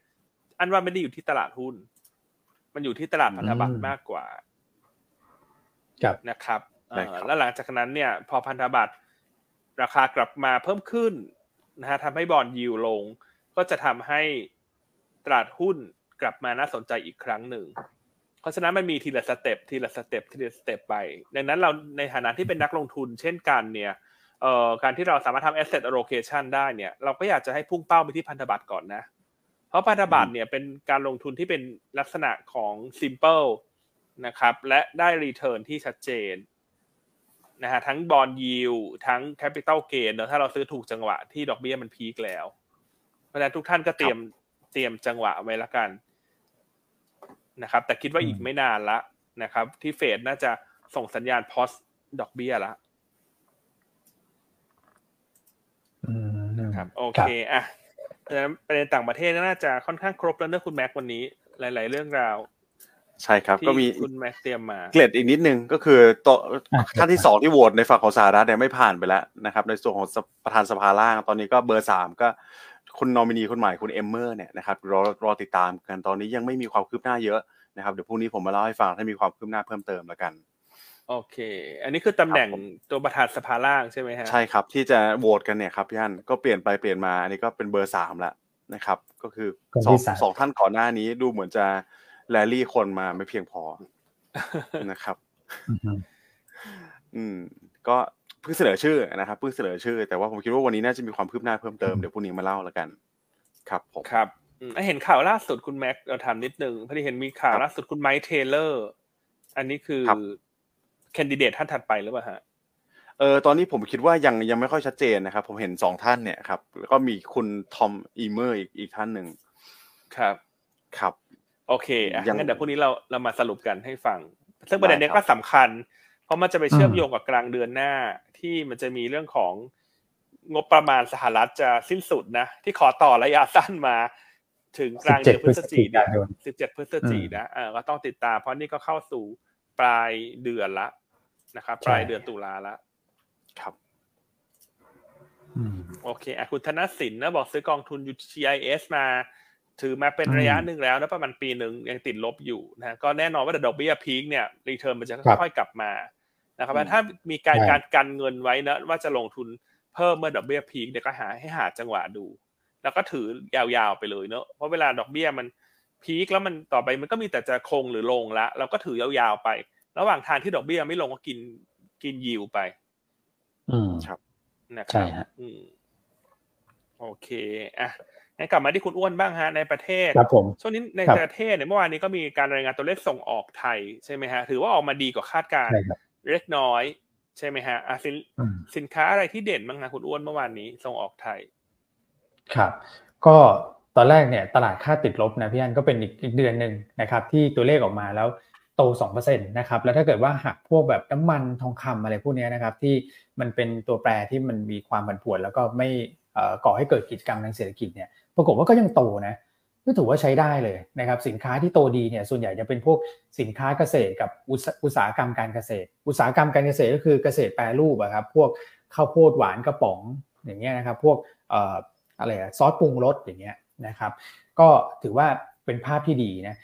S2: อันว่าไม่ได้อยู่ที่ตลาดหุ้น มันอยู่ที่ตลาดพันธบัตรมากกว่านะครับแล้วหลังจากนั้นเนี่ย พอพันธบัตร ราคากลับมาเพิ่มขึ้นนะฮะทำให้บอลยิวลง ก็จะทำให้ตลาดหุ้นกลับมาน่าสนใจอีกครั้งหนึ่ง เพราะฉะนั้นมันมีทีละสเต็ปทีละสเต็ปทีละสเต็ปไป ดังนั้นเราในฐานะที่เป็นนักลงทุน เช่นกันเนี่ยเอ่อการที่เราสามารถทำ asset allocation ได้เนี่ย เราก็อยากจะให้พุ่งเป้าไปที่พันธบัตรก่อนนะ เพราะพันธบัตรเนี่ยเป็นการลงทุนที่เป็นลักษณะของ simple นะครับ และได้ return ที่ชัดเจน นะฮะทั้ง bond yield ทั้ง capital gain เนอะถ้าเราซื้อถูกจังหวะที่ดอกเบี้ยมัน peak แล้ว เพราะฉะนั้นทุกท่านก็เตรียมเตรียมจังหวะไว้ละกันนะครับ แต่คิดว่าอีกไม่นานละนะครับ ที่เฟดน่าจะส่งสัญญาณพอสดอกเบี้ยละครับโอเคอะประเด็นต่างประเทศน่าจะค่อนข้างครบแล้วเนอะคุณแม็กวันนี้ หลาย ๆ เรื่องราว
S3: ใช่ครับก็มี
S2: คุณแม็กเตรียมมา
S3: เกล็ดอีกนิดนึงก็คือตท่านที่สองที่โหวตในฝั่งของสหรัฐเนี่ยไม่ผ่านไปแล้วนะครับ ในส่วนของประธานสภาล่างตอนนี้ก็เบอร์สามก็คุณนอมินีคนใหม่คุณเอมเมอร์เนี่ยนะครับรอรอติดตามกันตอนนี้ยังไม่มีความคืบหน้าเยอะนะครับเดี๋ยวพรุ่งนี้ผมมาเล่าให้ฟังถ้ามีความคืบหน้าเพิ่มเติมแล้วกัน
S2: โอเค อันนี้คือตำแหน่งตัวประธานสภาล่างใช่ไหมฮะ
S3: ใช่ครับ ที่จะโหวตกันเนี่ยครับพี่ฮันก็เปลี่ยนไปเปลี่ยนมาอันนี้ก็เป็นเบอร์สามแล้วนะครับ ก็คือสองสองท่านก่อนหน้านี้ดูเหมือนจะ แรลลี่คนมาไม่เพียงพอนะครับ อืม ก็เพิ่งเสนอชื่อนะครับเพิ่งเสนอชื่อ แต่ว่าผมคิดว่าวันนี้น่าจะมีความคืบหน้าเพิ่มเติมเดี๋ยวพรุ่งนี้มาเล่าแล้วกัน ครับผม
S2: ครับเห็นข่าวล่าสุดคุณแม็กเราถามนิดนึงพอดีเห็นมีข่าวล่าสุดคุณไมค์เทเลอร์ อันนี้คือแคนดิเดตท่านถัดไปหรือเปล่าฮะ
S3: เออตอนนี้ผมคิดว่ายังยังไม่ค่อยชัดเจนนะครับ ผมเห็นสองท่านเนี่ยครับ แล้วก็มีคุณทอมอีเมอร์อีกอีกท่านหนึ่ง
S2: ครับ
S3: ครับ
S2: โอเคอะงั้นเดี๋ยวพรุ่งนี้เราเรามาสรุปกันให้ฟัง ซึ่งประเด็นนี้ก็สำคัญ เพราะมันจะไปเชื่อมโยงกับกลางเดือนหน้า ที่มันจะมีเรื่องของงบประมาณสหรัฐจะสิ้นสุดนะ ที่ขอต่อระยะสั้นมา ถึงกลางเดือนพฤศจิกายน17 พฤศจิกายนนะเออก็ต้องติดตามเพราะนี่ก็เข้าสู่ปลายเดือนละนะครับปลายเดือนตุลาละ ครับโอเคอะคุณธนสินนะบอกซื้อกองทุน UTIS มา ถือมาเป็นระยะหนึ่งแล้วนะประมาณปีหนึ่งยังติดลบอยู่นะก็แน่นอนว่าดอกเบี้ยพีคเนี่ยรีเทิร์นมันจะค่อยๆกลับมานะครับถ้ามีการการกันเงินไว้นะว่าจะลงทุนเพิ่มเมื่อดอกเบี้ยพีคเดี๋ยวก็หาให้หาจังหวะดู แล้วก็ถือยาวๆไปเลยเนอะเพราะเวลาดอกเบี้ยมันพีคแล้วมันต่อไปมันก็มีแต่จะคงหรือลงละเราก็ถือยาวๆไป ระหว่างทางที่ดอกเบี้ยไม่ลงก็กินกินยิวไป
S1: อืม
S3: ครับ
S2: นะครับใช่ฮะอืมโอเคอะ กลับมาที่คุณอ้วนบ้างฮะในประเทศ
S1: ครับผม
S2: ช่วงนี้ในประเทศเนี่ยเมื่อวานนี้ก็มีการรายงานตัวเลขส่งออกไทยใช่ไหมฮะถือว่าออกมาดีกว่าคาดการณ์เล็กน้อย ใช่ไหมฮะอะสินสินค้าอะไรที่เด่นบ้างนะคุณอ้วนเมื่อวานนี้ส่งออกไทย
S1: ครับ ก็ตอนแรกเนี่ยตลาดค่าติดลบนะพี่อันก็เป็นอีกเดือนหนึ่งนะครับ ที่ตัวเลขออกมาแล้วโต2%นะครับแล้วถ้าเกิดว่าหักพวกแบบน้ำมันทองคำอะไรพวกนี้นะครับที่มันเป็นตัวแปรที่มันมีความผันผวน แล้วก็ไม่ก่อให้เกิดกิจกรรมทางเศรษฐกิจเนี่ย ปรากฏว่าก็ยังโตนะก็ถือว่าใช้ได้เลยนะครับสินค้าที่โตดีเนี่ยส่วนใหญ่จะเป็นพวกสินค้าเกษตรกับอุตสาหกรรมการเกษตร อุตสาหกรรมการเกษตรก็คือเกษตรแปรรูปอะครับพวกข้าวโพดหวานกระป๋องอย่างเงี้ยนะครับพวกอะไรซอสปรุงรสอย่างเงี้ยนะครับก็ถือว่าเป็นภาพที่ดีนะ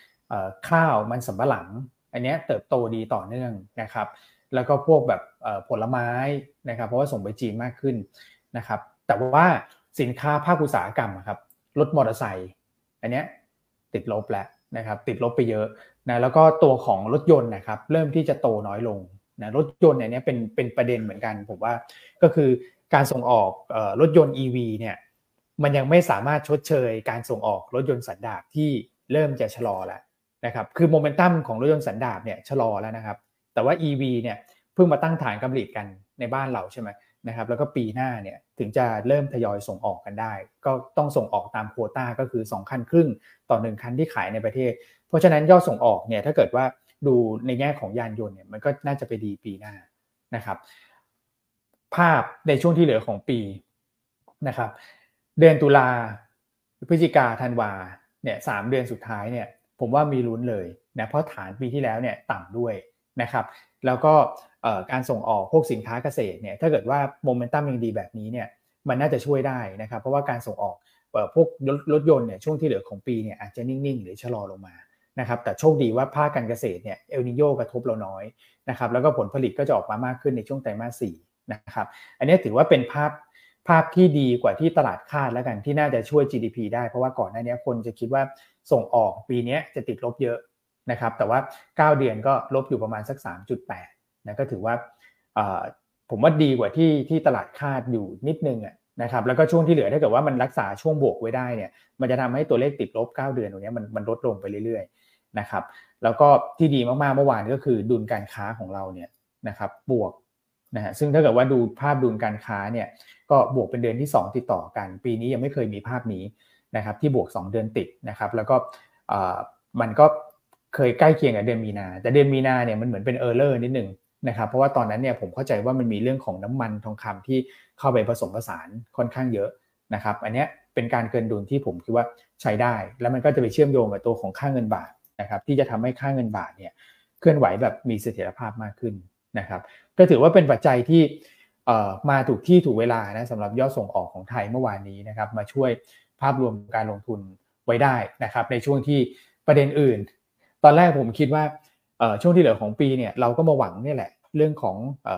S1: ข้าวมันสำปะหลัง อันนี้เติบโตดีต่อเนื่องนะครับแล้วก็พวกแบบผลไม้นะครับเพราะว่าส่งไปจีนมากขึ้นนะครับแต่ว่าสินค้าภาคอุตสาหกรรมครับ รถมอเตอร์ไซค์อันนี้ติดลบแล้วนะครับติดลบไปเยอะนะแล้วก็ตัวของรถยนต์นะครับเริ่มที่จะโตน้อยลงนะรถยนต์เนี่ยเป็นเป็นประเด็นเหมือนกันผมว่าก็คือการส่งออกรถยนต์ EV เนี่ยมันยังไม่สามารถชดเชยการส่งออกรถยนต์สันดาปที่เริ่มจะชะลอแล้วนะครับคือโมเมนตัมของรถยนต์สันดาปเนี่ยชะลอแล้วนะครับแต่ว่า EV เนี่ยเพิ่งมาตั้งฐานกำลิตกันในบ้านเราใช่ไหม นะครับแล้วก็ปีหน้าเนี่ยถึงจะเริ่มทยอยส่งออกกันได้ ก็ต้องส่งออกตามโควต้าก็คือ 2 คันครึ่งต่อ 1 คันที่ขายในประเทศ เพราะฉะนั้นยอดส่งออกเนี่ยถ้าเกิดว่าดูในแง่ของยานยนต์เนี่ยมันก็น่าจะไปดีปีหน้านะครับ ภาพในช่วงที่เหลือของปีนะครับ เดือนตุลาพฤศจิกาธันวาเนี่ยสเดือนสุดท้ายเนี่ยผมว่ามีลุ้นเลยนะเพราะฐานปีที่แล้วเนี่ยต่ำด้วยนะครับ แล้วก็ การส่งออกพวกสินค้าเกษตรเนี่ยถ้าเกิดว่าโมเมนตัมยังดีแบบนี้เนี่ยมันน่าจะช่วยได้นะครับ เพราะว่าการส่งออกพวกรถยนต์เนี่ยช่วงที่เหลือของปีเนี่ยอาจจะนิ่งๆ หรือชะลอลงมานะครับแต่โชคดีว่าภาคการเกษตรเนี่ยเอลนิโยกระทบเราน้อยนะครับแล้วก็ผลผลิตก็จะออกมามากขึ้นในช่วงไตรมาสสี่นะครับอันนี้ถือว่าเป็นภาพภาพที่ดีกว่าที่ตลาดคาดแล้วกันที่น่าจะช่วย GDP ได้เพราะว่าก่อนหน้านี้คนจะคิดว่าส่งออกปีนี้จะติดลบเยอะนะครับแต่ว่า 9 เดือนก็ลบอยู่ประมาณสัก 3.8 นะก็ถือว่าผมว่าดีกว่าที่ที่ตลาดคาดอยู่นิดนึงนะครับแล้วก็ช่วงที่เหลือถ้าเกิดว่ามันรักษาช่วงบวกไว้ได้เนี่ยมันจะทำให้ตัวเลขติดลบ 9 เดือนตรงนี้มันมันลดลงไปเรื่อยๆนะครับแล้วก็ที่ดีมากๆเมื่อวานก็คือดุลการค้าของเราเนี่ยนะครับบวกนะฮะซึ่งถ้าเกิดว่าดูภาพดุลการค้าเนี่ยก็บวกเป็นเดือนที่ 2 ติดต่อกัน ปีนี้ยังไม่เคยมีภาพนี้นะครับที่บวก 2 เดือนติดนะครับแล้วก็มันก็เคยใกล้เคียงกับเดือนมีนา แต่เดือนมีนาเนี่ยมันเหมือนเป็นเออร์เลอร์นิดหนึ่ง นะครับเพราะว่าตอนนั้นเนี่ยผมเข้าใจว่ามันมีเรื่องของน้ำมันทองคำที่เข้าไปผสมผสานค่อนข้างเยอะนะครับอันนี้เป็นการเกินดุลที่ผมคิดว่าใช้ได้ แล้วมันก็จะไปเชื่อมโยงกับตัวของค่าเงินบาทนะครับที่จะทำให้ค่าเงินบาทเนี่ยเคลื่อนไหวแบบมีเสถียรภาพมากขึ้นนะครับก็ถือว่าเป็นปัจจัยที่มาถูกที่ถูกเวลานะสำหรับยอดส่งออกของไทยเมื่อวานนี้นะครับมาช่วยภาพรวมการลงทุนไว้ได้นะครับในช่วงที่ประเด็นอื่น ตอนแรกผมคิดว่า ช่วงที่เหลือของปีเนี่ยเราก็มาหวังนี่แหละ เรื่องของ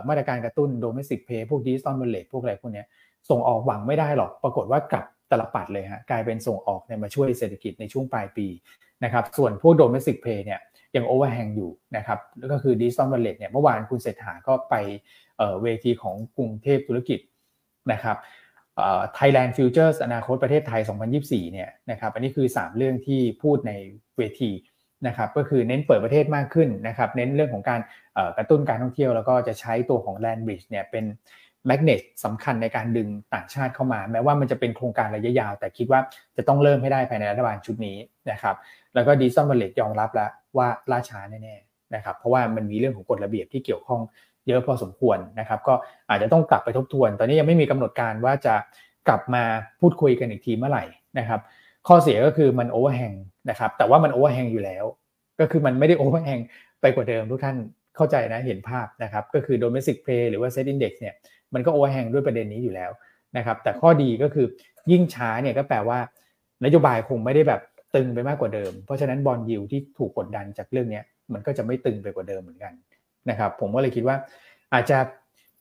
S1: มาตรการกระตุ้น domestic play พวก digital wallet พวกอะไรพวกนี้ส่งออกหวังไม่ได้หรอก ปรากฏว่ากลับตาลปัตรเลยฮะกลายเป็นส่งออกเนี่ยมาช่วยเศรษฐกิจในช่วงปลายปีนะครับส่วนพวก domestic play เนี่ยยัง overhang อยู่นะครับแล้วก็คือ digital wallet เนี่ยเมื่อวานคุณเศรษฐาก็ไปเวทีของกรุงเทพธุรกิจนะครับ Thailand Futures อนาคตประเทศไทย 2024 เนี่ยนะครับอันนี้คือ 3 เรื่องที่พูดในเวที นะครับก็คือเน้นเปิดประเทศมากขึ้นนะครับเน้นเรื่องของการกระตุ้นการท่องเที่ยว แล้วก็จะใช้ตัวของ Land Bridge เนี่ยเป็น magnet สำคัญในการดึงต่างชาติเข้ามา แม้ว่ามันจะเป็นโครงการระยะยาว แต่คิดว่าจะต้องเริ่มให้ได้ภายในรัฐบาลชุดนี้นะครับแล้วก็ digital wallet ยอมรับแล้วว่าล่าช้าแน่ๆนะครับเพราะว่ามันมีเรื่องของกฎระเบียบที่เกี่ยวข้องเยอะพอสมควรนะครับก็อาจจะต้องกลับไปทบทวน ตอนนี้ยังไม่มีกำหนดการว่าจะกลับมาพูดคุยกันอีกทีเมื่อไหร่นะครับ ข้อเสียก็คือมัน overhangนะครับแต่ว่ามัน overhang อยู่แล้ว ก็คือมันไม่ได้ overhang ไปกว่าเดิมทุกท่านเข้าใจนะเห็นภาพนะครับก็คือ domestic play หรือว่า SET Index เนี่ยมันก็ overhang ด้วยประเด็นนี้อยู่แล้วนะครับแต่ข้อดีก็คือยิ่งช้าเนี่ยก็แปลว่านโยบายคงไม่ได้แบบตึงไปมากกว่าเดิม เพราะฉะนั้น bond yield ที่ถูกกดดันจากเรื่องนี้มันก็จะไม่ตึงไปกว่าเดิมเหมือนกันนะครับผมก็เลยคิดว่าอาจจะ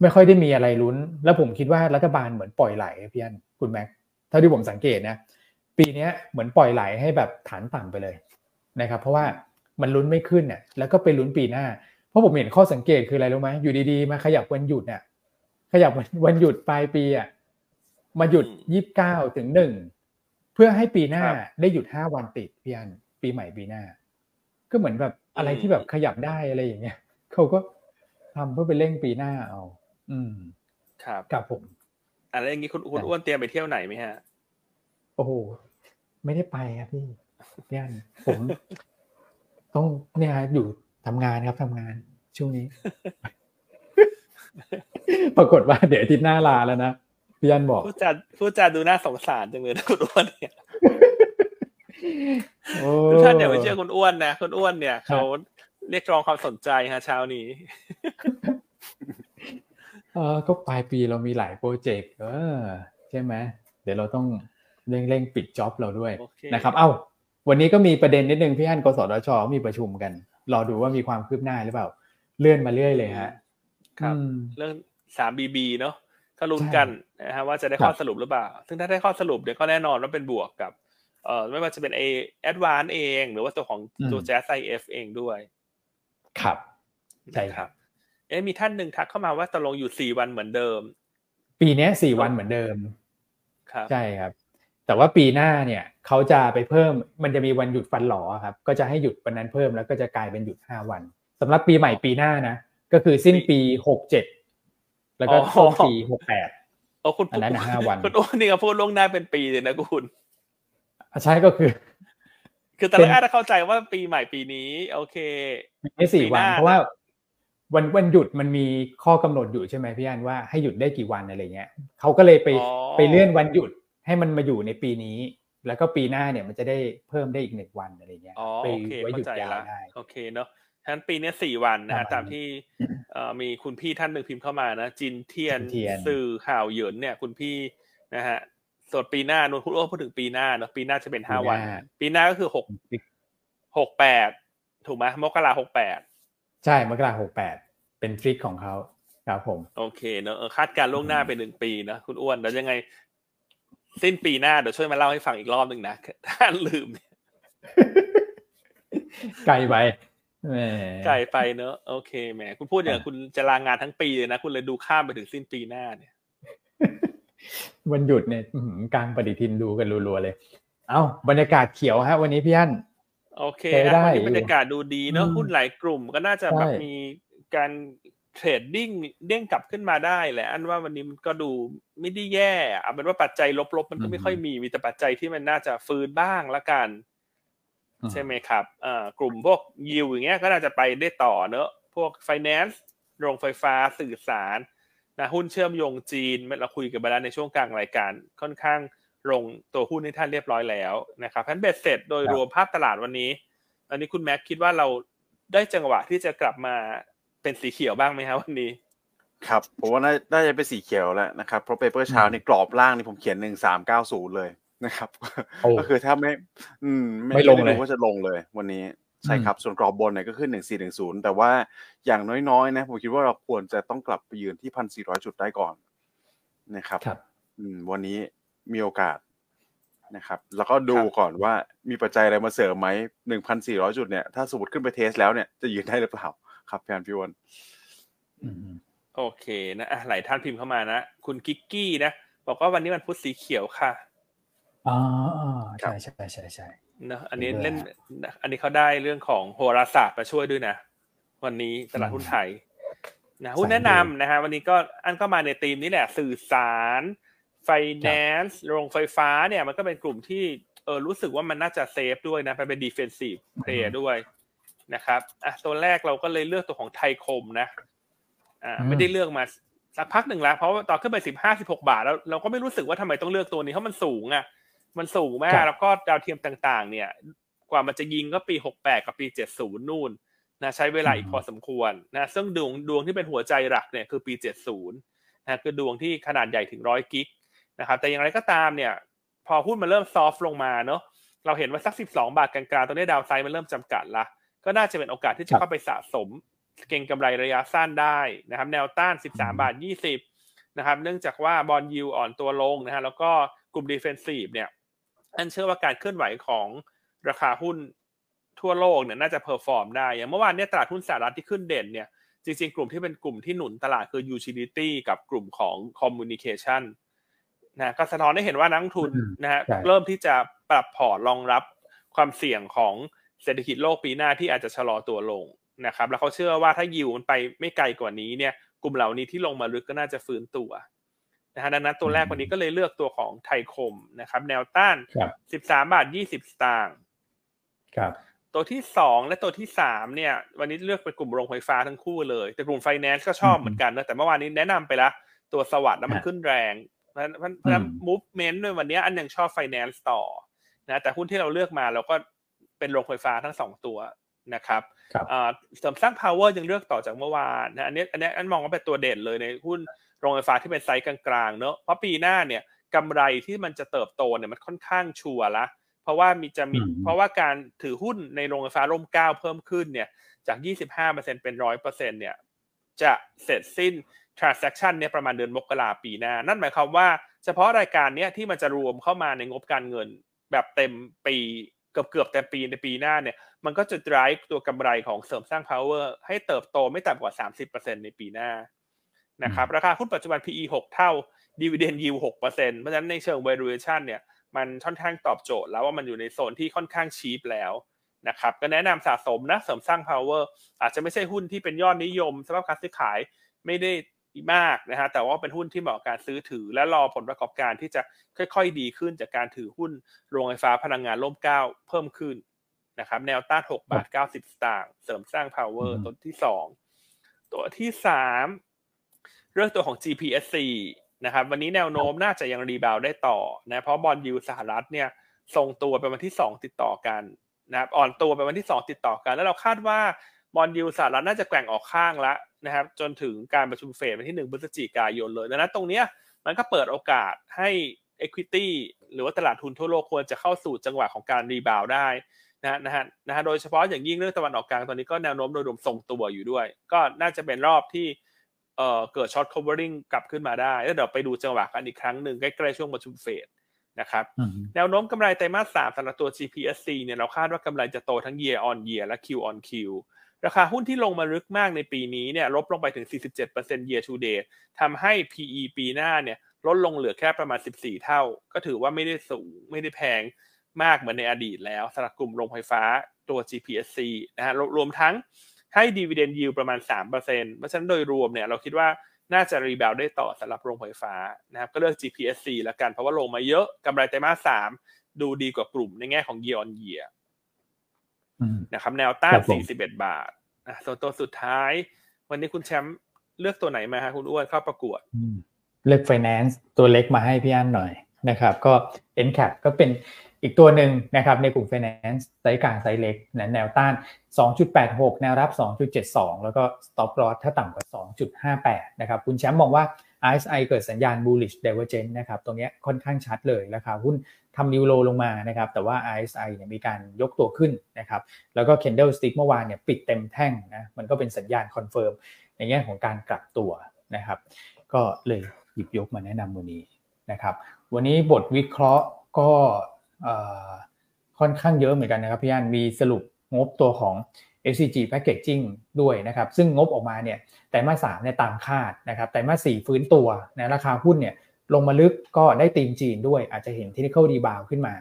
S1: ไม่ค่อยได้มีอะไรลุ้น แล้วผมคิดว่ารัฐบาลเหมือนปล่อยไหลพี่อันคุณแม็กเท่าที่ผมสังเกตนะ ปีนี้เหมือนปล่อยไหลให้แบบฐานต่ำไปเลยนะครับ เพราะว่ามันลุ้นไม่ขึ้นเนี่ยแล้วก็ไปลุ้นปีหน้า เพราะผมเห็นข้อสังเกตคืออะไรรู้ไหมอยู่ดีๆ มาขยับวันหยุดเนี่ยขยับวันหยุดปลายปีอะมาหยุดยี่สิบเก้าถึงหนึ่งเพื่อให้ปีหน้าได้หยุดห้าวันติดพี่อันปีใหม่ปีหน้า ก็เหมือนแบบอะไรที่แบบขยับได้อะไรอย่างเงี้ยเขาก็ทำเพื่อไปเร่งปีหน้าเอา อืม
S2: ครับ
S1: กับผม
S2: อะไรอย่างงี้คุณคุณอ้วนเตรียมไปเที่ยวไหนไหมฮะ
S1: โอ้โหไม่ได้ไปครับพี่พี่อันผม ต้องเนี่ยอยู่ทำงานครับทำงาน ช่วงนี้ ปรากฏว่าเดี๋ยวอาทิตย์หน้าลาแล้วนะพี่อันบอก
S2: พูดจาพูดจาดูน่าสงสารจังเลยนะคุณอ้วนเนี่ยทุกท่านอย่าไปเชื่อคุณอ้วนนะคุณอ้วนเนี่ยเขาเรียกร้องความสนใจฮะเช้านี้
S1: เออก็ปลายปีเรามีหลายโปรเจกต์เออ ใช่ไหมเดี๋ยวเราต้อง เร่งเร่งปิดจ็อบเราด้วยนะครับ เอ้า วันนี้ก็มีประเด็นนิดนึงพี่อันกสทชมีประชุมกัน รอดูว่ามีความคืบหน้าหรือเปล่า เลื่อนมาเรื่อยเลยฮะ
S2: ครับ เรื่องสามบีบีเนาะก็ลุ้นกันนะฮะว่าจะได้ข้อสรุปหรือเปล่า ซึ่งถ้าได้ข้อสรุปเนี่ยก็แน่นอนว่าเป็นบวกกับ เอ่อไม่ว่าจะเป็น ADVANC เอง หรือว่าตัวของตัว JASIF เองด้วย
S1: ครับใช่ครับ
S2: เอ๊มีท่านหนึ่งทักเข้ามาว่าตกลงอยู่สี่วันเหมือนเดิม
S1: ปีนี้สี่วันเหมือนเดิม
S2: ครับ
S1: ใช่ครับ แต่ว่าปีหน้าเนี่ยเขาจะไปเพิ่มมันจะมีวันหยุดฟันหลอครับก็จะให้หยุดวันนั้นเพิ่มแล้วก็จะกลายเป็นหยุดห้าวันสำหรับปีใหม่ปีหน้านะก็คือสิ้นปีหกเจ็ดแล้วก็ต้นปีหกแปด
S2: โอ้คุณ
S1: อันนั้นห้าวัน
S2: คุณโอ้นี่ก็พูดล่วงหน้าเป็นปีเลยนะคุณ
S1: ใช่ก็คือ
S2: คือแต่ละอาจจะเข้าใจว่าปีใหม่ปีนี้ โอเค
S1: ไม่สี่วัน เพราะว่าวันวันหยุดมันมีข้อกำหนดอยู่ใช่ไหมพี่อันว่าให้หยุดได้กี่วันอะไรเงี้ยเขาก็เลยไปไปเลื่อนวันหยุด ให้มันมาอยู่ในปีนี้ แล้วก็ปีหน้าเนี่ยมันจะได้เพิ่มได้อีกหนึ่งวันอะไรเงี้ย
S2: ไปไว้หยุดยาวได้โอเคเนาะฉะนั้นปีนี้สี่วันนะฮะตามที่มีคุณพี่ท่านหนึ่งพิมพ์เข้ามานะจินเทียนสื่อข่าวเหยินเนี่ย คุณพี่นะฮะส่วนปีหน้านนคุณโอ้พูดถึงปีหน้าเนาะปีหน้าจะเป็นห้าวัน ปีหน้าก็คือหกหกแปดถูกไหมมกราหกแปด
S1: ใช่มกราหกแปดเป็นทริคของเขาครับผม
S2: โอเคเนอะคาดการล่วงหน้าเป็นหนึ่งปีนะคุณอ้วนแล้วยังไง สิ้นปีหน้าเดี๋ยวช่วยมาเล่าให้ฟังอีกรอบหนึ่งนะท่านลืม
S1: ไกลไป
S2: ไกลไปเนอะโอเคแหมคุณพูดอย่างคุณจะลางานทั้งปีเลยนะ คุณเลยดูข้ามไปถึงสิ้นปีหน้าเนี่ย
S1: วันหยุดเนี่ยกลางปฏิทินดูกันรัวๆเลย เอ้า บรรยากาศเขียวฮะ วันนี้พี่อั้น
S2: โอเคได้บรรยากาศดูดีเนอะหุ้นหลายกลุ่มก็น่าจะแบบมีการ เทรดดิ้งเด้งกลับขึ้นมาได้แหละอันว่าวันนี้มันก็ดูไม่ได้แย่เอาเป็นว่าปัจจัยลบๆ มันก็ไม่ค่อยมีมีแต่ปัจจัยที่มันน่าจะฟื้นบ้างละกัน ใช่ไหมครับอ่ากลุ่มพวกยิวอย่างเงี้ยก็น่าจะไปได้ต่อเนอะพวกไฟแนนซ์โรงไฟฟ้าสื่อสารนะหุ้นเชื่อมโยงจีนเราคุยกันไปแล้วในช่วงกลางรายการค่อนข้างลงตัวหุ้นให้ท่านเรียบร้อยแล้วนะครับพันเบ็ดเสร็จโดยรวมภาพตลาดวันนี้ อันนี้คุณแม็กคิดว่าเราได้จังหวะที่จะกลับมา เป็นสีเขียวบ้างไหมครับวันนี้
S3: ครับผมว่าน่าจะเป็นสีเขียวแล้วนะครับเพราะเปเปอร์เช้าในกรอบล่างนี่ผมเขียนหนึ่งสามเก้าศูนย์เลยนะครับ ก็คือถ้าไม่ อืม ไม่ลงเลยว่าจะลงเลย วันนี้ใช่ครับส่วนกรอบบนเนี่ยก็ขึ้นหนึ่งสี่หนึ่งศูนย์แต่ว่าอย่างน้อยๆ นะ ผมคิดว่าเราควรจะต้องกลับไปยืนที่พันสี่ร้อยจุดได้ก่อนนะครับ
S1: ครับ
S3: วันนี้มีโอกาสนะครับ แล้วก็ดูก่อนว่ามีปัจจัยอะไรมาเสริมไหมหนึ่งพันสี่ร้อยจุดเนี่ยถ้าสมมติขึ้นไปเทสแล้วเนี่ยจะยืนได้หรือเปล่า ครับพี่อันพี่วัน
S2: โอเคนะหลายท่านพิมพ์เข้ามานะ คุณกิกกี้นะ บอกว่าวันนี้มันพุธสีเขียวค่ะ
S1: อ๋อใช่ใช่ใช่ใช่
S2: นะอันนี้เล่น อันนี้เขาได้เรื่องของโหราศาสตร์มาช่วยด้วยนะ วันนี้ตลาดหุ้นไทยนะหุ้นแนะนำนะฮะวันนี้ก็อันก็มาในธีมนี้แหละ สื่อสารไฟแนนซ์โรงไฟฟ้าเนี่ย มันก็เป็นกลุ่มที่เออรู้สึกว่ามันน่าจะ safe ด้วยนะเป็น defensive play ด้วย นะครับอะตัวแรกเราก็เลยเลือกตัวของไทยคมนะอ่าไม่ได้เลือกมาสักพักหนึ่งแล้วเพราะว่าตอนขึ้นไปสิบห้าสิบหกบาทแล้วเราก็ไม่รู้สึกว่าทำไมต้องเลือกตัวนี้เพราะมันสูงอะมันสูงมากแล้วก็ดาวเทียมต่างๆ เนี่ย กว่ามันจะยิงก็ปีหกแปดกับปีเจ็ดศูนย์นู่นนะใช้เวลาอีกพอสมควรนะซึ่งดวงดวงที่เป็นหัวใจหลักเนี่ยคือปีเจ็ดศูนย์นะคือดวงที่ขนาดใหญ่ถึงร้อยกิกนะครับแต่อย่างไรก็ตามเนี่ย พอหุ้นมันเริ่มซอฟต์ลงมาเนาะเราเห็นว่าสักสิบสองบาทกลางๆตอนนี้ดาวไซด์มันเริ่มจำกัดละ ก็น่าจะเป็นโอกาสที่จะเข้าไปสะสมเก็งกำไรระยะสั้นได้นะครับ แนวต้าน 13 บาท 20 นะครับ เนื่องจากว่า bond yield อ่อนตัวลงนะฮะแล้วก็กลุ่ม defensive เนี่ยอันเชื่อว่าการเคลื่อนไหวของราคาหุ้นทั่วโลกเนี่ยน่าจะ perform ได้ อย่างเมื่อวานเนี่ยตลาดหุ้นสหรัฐที่ขึ้นเด่นเนี่ยจริงๆ กลุ่มที่เป็นกลุ่มที่หนุนตลาดคือ utility กับกลุ่มของ communication นะก็สะท้อนให้เห็นว่านักลงทุนนะฮะเริ่มที่จะปรับพอร์ตรองรับความเสี่ยงของ เศรษฐกิจโลกปีหน้าที่อาจจะชะลอตัวลงนะครับ แล้วเขาเชื่อว่าถ้ายิวมันไปไม่ไกลกว่านี้เนี่ย กลุ่มเหล่านี้ที่ลงมาลึกก็น่าจะฟื้นตัวนะฮะดังนั้นตัวแรกวันนี้ก็เลยเลือกตัวของไทยคมนะครับ แนวต้านสิบสามบาทยี่สิบสตางค์
S1: ครับ
S2: ตัวที่สองและตัวที่สามเนี่ย วันนี้เลือกเป็นกลุ่มโรงไฟฟ้าทั้งคู่เลย แต่กลุ่มไฟแนนซ์ก็ชอบเหมือนกันนะแต่เมื่อวานนี้แนะนำไปแล้วตัวสวัสดิ์แล้วมันขึ้นแรงเพราะฉะนั้น movement ด้วยวันนี้อันยังชอบไฟแนนซ์ต่อนะแต่หุ้นที่เราเลือกมาเราก็ เป็นโรงไฟฟ้าทั้งสองตัวนะครับเสริมสร้าง power ยังเลือกต่อจากเมื่อวานนะอันนี้อันนี้อันมองว่าเป็นตัวเด่นเลยในหุ้นโรงไฟฟ้าที่เป็นไซส์กลางๆเนอะเพราะปีหน้าเนี่ยกำไรที่มันจะเติบโตเนี่ยมันค่อนข้างชัวร์ละเพราะว่ามีจะมีเพราะว่าการถือหุ้นในโรงไฟฟ้าร่มเกล้าเพิ่มขึ้นเนี่ยจาก 25%เป็น100%เนี่ยจะเสร็จสิ้น transaction เนี่ยประมาณเดือนมกราปีหน้า นั่นหมายความว่าเฉพาะรายการเนี้ยที่มันจะรวมเข้ามาในงบการเงินแบบเต็มปี เกือบเกือบแต่ปีในปีหน้าเนี่ย มันก็จะ drive ตัวกำไรของเสริมสร้าง power ให้เติบโตไม่ต่ำกว่า 30%ในปีหน้านะครับราคาหุ้นปัจจุบัน PE 6 เท่า dividend yield 6%เพราะฉะนั้นในเชิง valuation เนี่ยมันค่อนข้างตอบโจทย์แล้วว่ามันอยู่ในโซนที่ค่อนข้างชีพแล้วนะครับก็แนะนำสะสมนะเสริมสร้าง power อาจจะไม่ใช่หุ้นที่เป็นยอดนิยมสำหรับการซื้อขายไม่ได้ มากนะฮะแต่ว่าเป็นหุ้นที่เหมาะกับการซื้อถือ และรอผลประกอบการที่จะค่อยๆ ดีขึ้นจากการถือหุ้นโรงไฟฟ้าพลังงานร่มเก้าเพิ่มขึ้นนะครับแนวต้าน6บาท90 สตางค์เสริมสร้าง power ตัวที่ 2 ตัวที่ 3 เรื่องตัวของ GPSC นะครับวันนี้แนวโน้มน่าจะยังรีบาวได้ต่อนะเพราะ bond yield สหรัฐเนี่ยทรงตัวเป็นวันที่ 2 ติดต่อกันนะครับอ่อนตัวเป็นวันที่ 2 ติดต่อกัน แล้วเราคาดว่า bond yield สหรัฐน่าจะแกว่งออกข้างแล้ว นะครับจนถึงการประชุมเฟดวันที่ 1 พฤศจิกายนเลยดังนั้นตรงเนี้ยมันก็เปิดโอกาสให้ Equity หรือว่าตลาดทุนทั่วโลกควรจะเข้าสู่จังหวะของการ rebound ได้นะนะฮะนะฮะโดยเฉพาะอย่างยิ่งเรื่องตะวันออกกลางตอนนี้ก็แนวโน้มโดยรวมทรงตัวอยู่ด้วย ก็น่าจะเป็นรอบที่เอ่อเกิดช็อต covering กลับขึ้นมาได้ แล้วเดี๋ยวไปดูจังหวะกันอีกครั้งหนึ่งใกล้ๆช่วงประชุมเฟดนะครับแนวโน้มกำไรไตรมาสสามสำหรับตัว GPSC เนี่ยเราคาดว่ากำไรจะโตทั้ง year on year และ Q on Q ราคาหุ้นที่ลงมาลึกมากในปีนี้เนี่ยลบลงไปถึง 47% year to date ทำให้ PE ปีหน้าเนี่ยลดลงเหลือแค่ประมาณ 14 เท่า ก็ถือว่าไม่ได้สูงไม่ได้แพงมากเหมือนในอดีตแล้วสำหรับกลุ่มโรงไฟฟ้าตัว GPSC นะฮะรวมทั้งให้ dividend yield ประมาณ 3%เพราะฉะนั้นโดยรวมเนี่ยเราคิดว่าน่าจะรีบาวได้ต่อสำหรับโรงไฟฟ้านะครับก็เลือก GPSC ล้วกันเพราะว่าลงมาเยอะกำไรไตรมาส3ดูดีกว่ากลุ่มในแง่ของ year on year นะครับ แนวต้าน41 บาทอะส่วนตัวสุดท้าย วันนี้คุณแชมป์เลือกตัวไหนมาฮะคุณอ้วนเข้าประกวด
S1: เลือก Finance ตัวเล็กมาให้พี่อันหน่อยนะครับ ก็ NCAP ก็เป็นอีกตัวหนึ่งนะครับในกลุ่ม Finance size กลางไซส์เล็กแนวต้าน 2.86 แนวรับ 2.72 แล้วก็ stop loss ถ้าต่ำกว่า 2.58 นะครับ คุณแชมป์มองว่า RSI เกิดสัญญาณ bullish divergence นะครับ ตรงนี้ค่อนข้างชัดเลยราคาหุ้นทำ new low ลงมานะครับ แต่ว่า RSI เนี่ยมีการยกตัวขึ้นนะครับ แล้วก็ candlestick เมื่อวานเนี่ยปิดเต็มแท่งนะ มันก็เป็นสัญญาณ confirm ในแง่ของการกลับตัวนะครับ ก็เลยหยิบยกมาแนะนำวันนี้นะครับ วันนี้บทวิเคราะห์ก็ค่อนข้างเยอะเหมือนกันนะครับพี่อันมีสรุปงบตัวของ SCG Packaging ด้วยนะครับ ซึ่งงบออกมาเนี่ยไตรมาสสามเนี่ยตามคาดนะครับไตรมาสสี่ฟื้นตัวนะราคาหุ้นเนี่ยลงมาลึกก็ได้ตีมจีนด้วยอาจจะเห็นเทคนิคลดีบาวขึ้นมา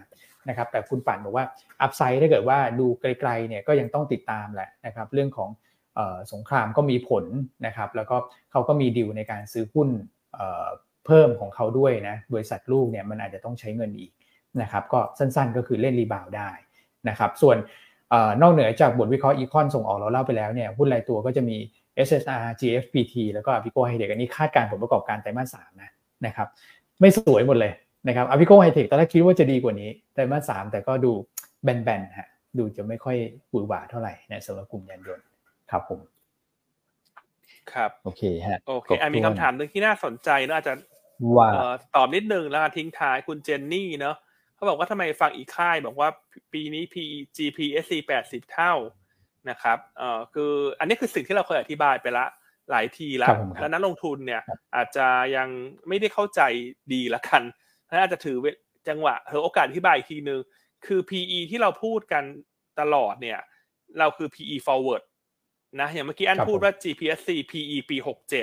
S1: นะครับแต่คุณปั่นบอกว่าอัพไซด์ถ้าเกิดว่าดูไกลๆเนี่ยก็ยังต้องติดตามแหละนะครับเรื่องของสงครามก็มีผลนะครับแล้วก็เขาก็มีดีลในการซื้อหุ้นเพิ่มของเขาด้วยนะบริษัทลูกเนี่ยมันอาจจะต้องใช้เงินอีกนะครับก็สั้นๆก็คือเล่นรีบาวได้นะครับส่วน นอกเหนือจากบทวิเคราะห์อีคอนส่งออกเราเล่าไปแล้วเนี่ยหุ้นรายตัวก็จะมี SSR GFPT แล้วก็ Apico Hightech อันนี้คาดการผลประกอบการไตรมาสสามนะนะครับไม่สวยหมดเลยนะครับ Apico Hightech ตอนแรกคิดว่าจะดีกว่านี้ไตรมาสสามแต่ก็ดูแบนๆฮะดูจะไม่ค่อยหวือหวาเท่าไหร่นะสำหรับกลุ่มยานยนต์ครับผม
S2: ครับ
S1: โอเคฮะ
S2: โอเคอะมีคำถามหนึ่งที่น่าสนใจเนอะอาจจะ
S1: ว่า
S2: เอ่อตอบนิดนึงแล้วกันทิ้งท้ายคุณเจนนี่เนอะ เขาบอกว่าทำไมฟังอีกค่ายบอกว่าปีนี้ PE GPSC 80 เท่านะครับเอ่อคืออันนี้คือสิ่งที่เราเคยอธิบายไปละหลายทีแล้ว
S1: ครับผมครับ
S2: แล้วนักลงทุนเนี่ย อาจจะยังไม่ได้เข้าใจดีละกันเพราะฉะนั้นอาจจะถือเวจังหวะเธอโอกาสอธิบายอีกทีนึง คือ PE ที่เราพูดกันตลอดเนี่ย เราคือ PE forward นะอย่างเมื่อกี้อัน
S1: ครับ
S2: พูด
S1: ผม
S2: ว่า GPSC PE ปี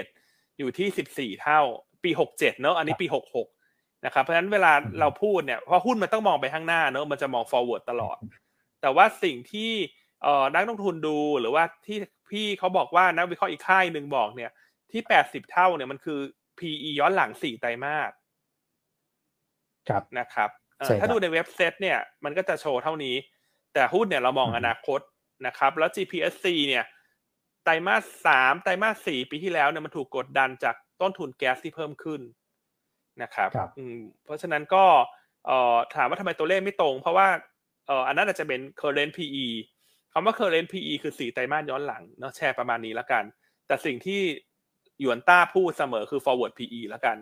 S2: 67 อยู่ที่ 14 เท่า ปี 67 เนอะอันนี้ปี 66 นะครับเพราะฉะนั้นเวลา
S1: อืม
S2: เราพูดเนี่ยเพราะหุ้นมันต้องมองไปข้างหน้าเนอะมันจะมอง forward ตลอด แต่ว่าสิ่งที่เอ่อนักลงทุนดูหรือว่าที่พี่เขาบอกว่านักวิเคราะห์อีกค่ายหนึ่งบอกเนี่ยที่80เท่าเนี่ยมันคือ PE ย้อนหลัง4ไตรมาส
S1: ครับ
S2: นะครับเอ่อ
S1: ใช่ครับ
S2: ถ้าดูในเว็บเซตเนี่ยมันก็จะโชว์เท่านี้ แต่หุ้นเนี่ยเรามอง
S1: อืม
S2: อนาคตนะครับแล้ว GPSC เนี่ยไตรมาสสามไตรมาสสี่ปีที่แล้วเนี่ยมันถูกกดดันจากต้นทุนแก๊สที่เพิ่มขึ้น นะครับ
S1: ครับ
S2: อืมเพราะฉะนั้นก็เอ่อถามว่าทำไมตัวเลขไม่ตรง เพราะว่าเอ่ออันนั้นอาจจะเป็น current PE คำว่า current PE คือสี่ไตรมาสย้อนหลังเนาะแชร์ประมาณนี้แล้วกัน แต่สิ่งที่หยวนต้าพูดเสมอคือ forward PE แล้วกัน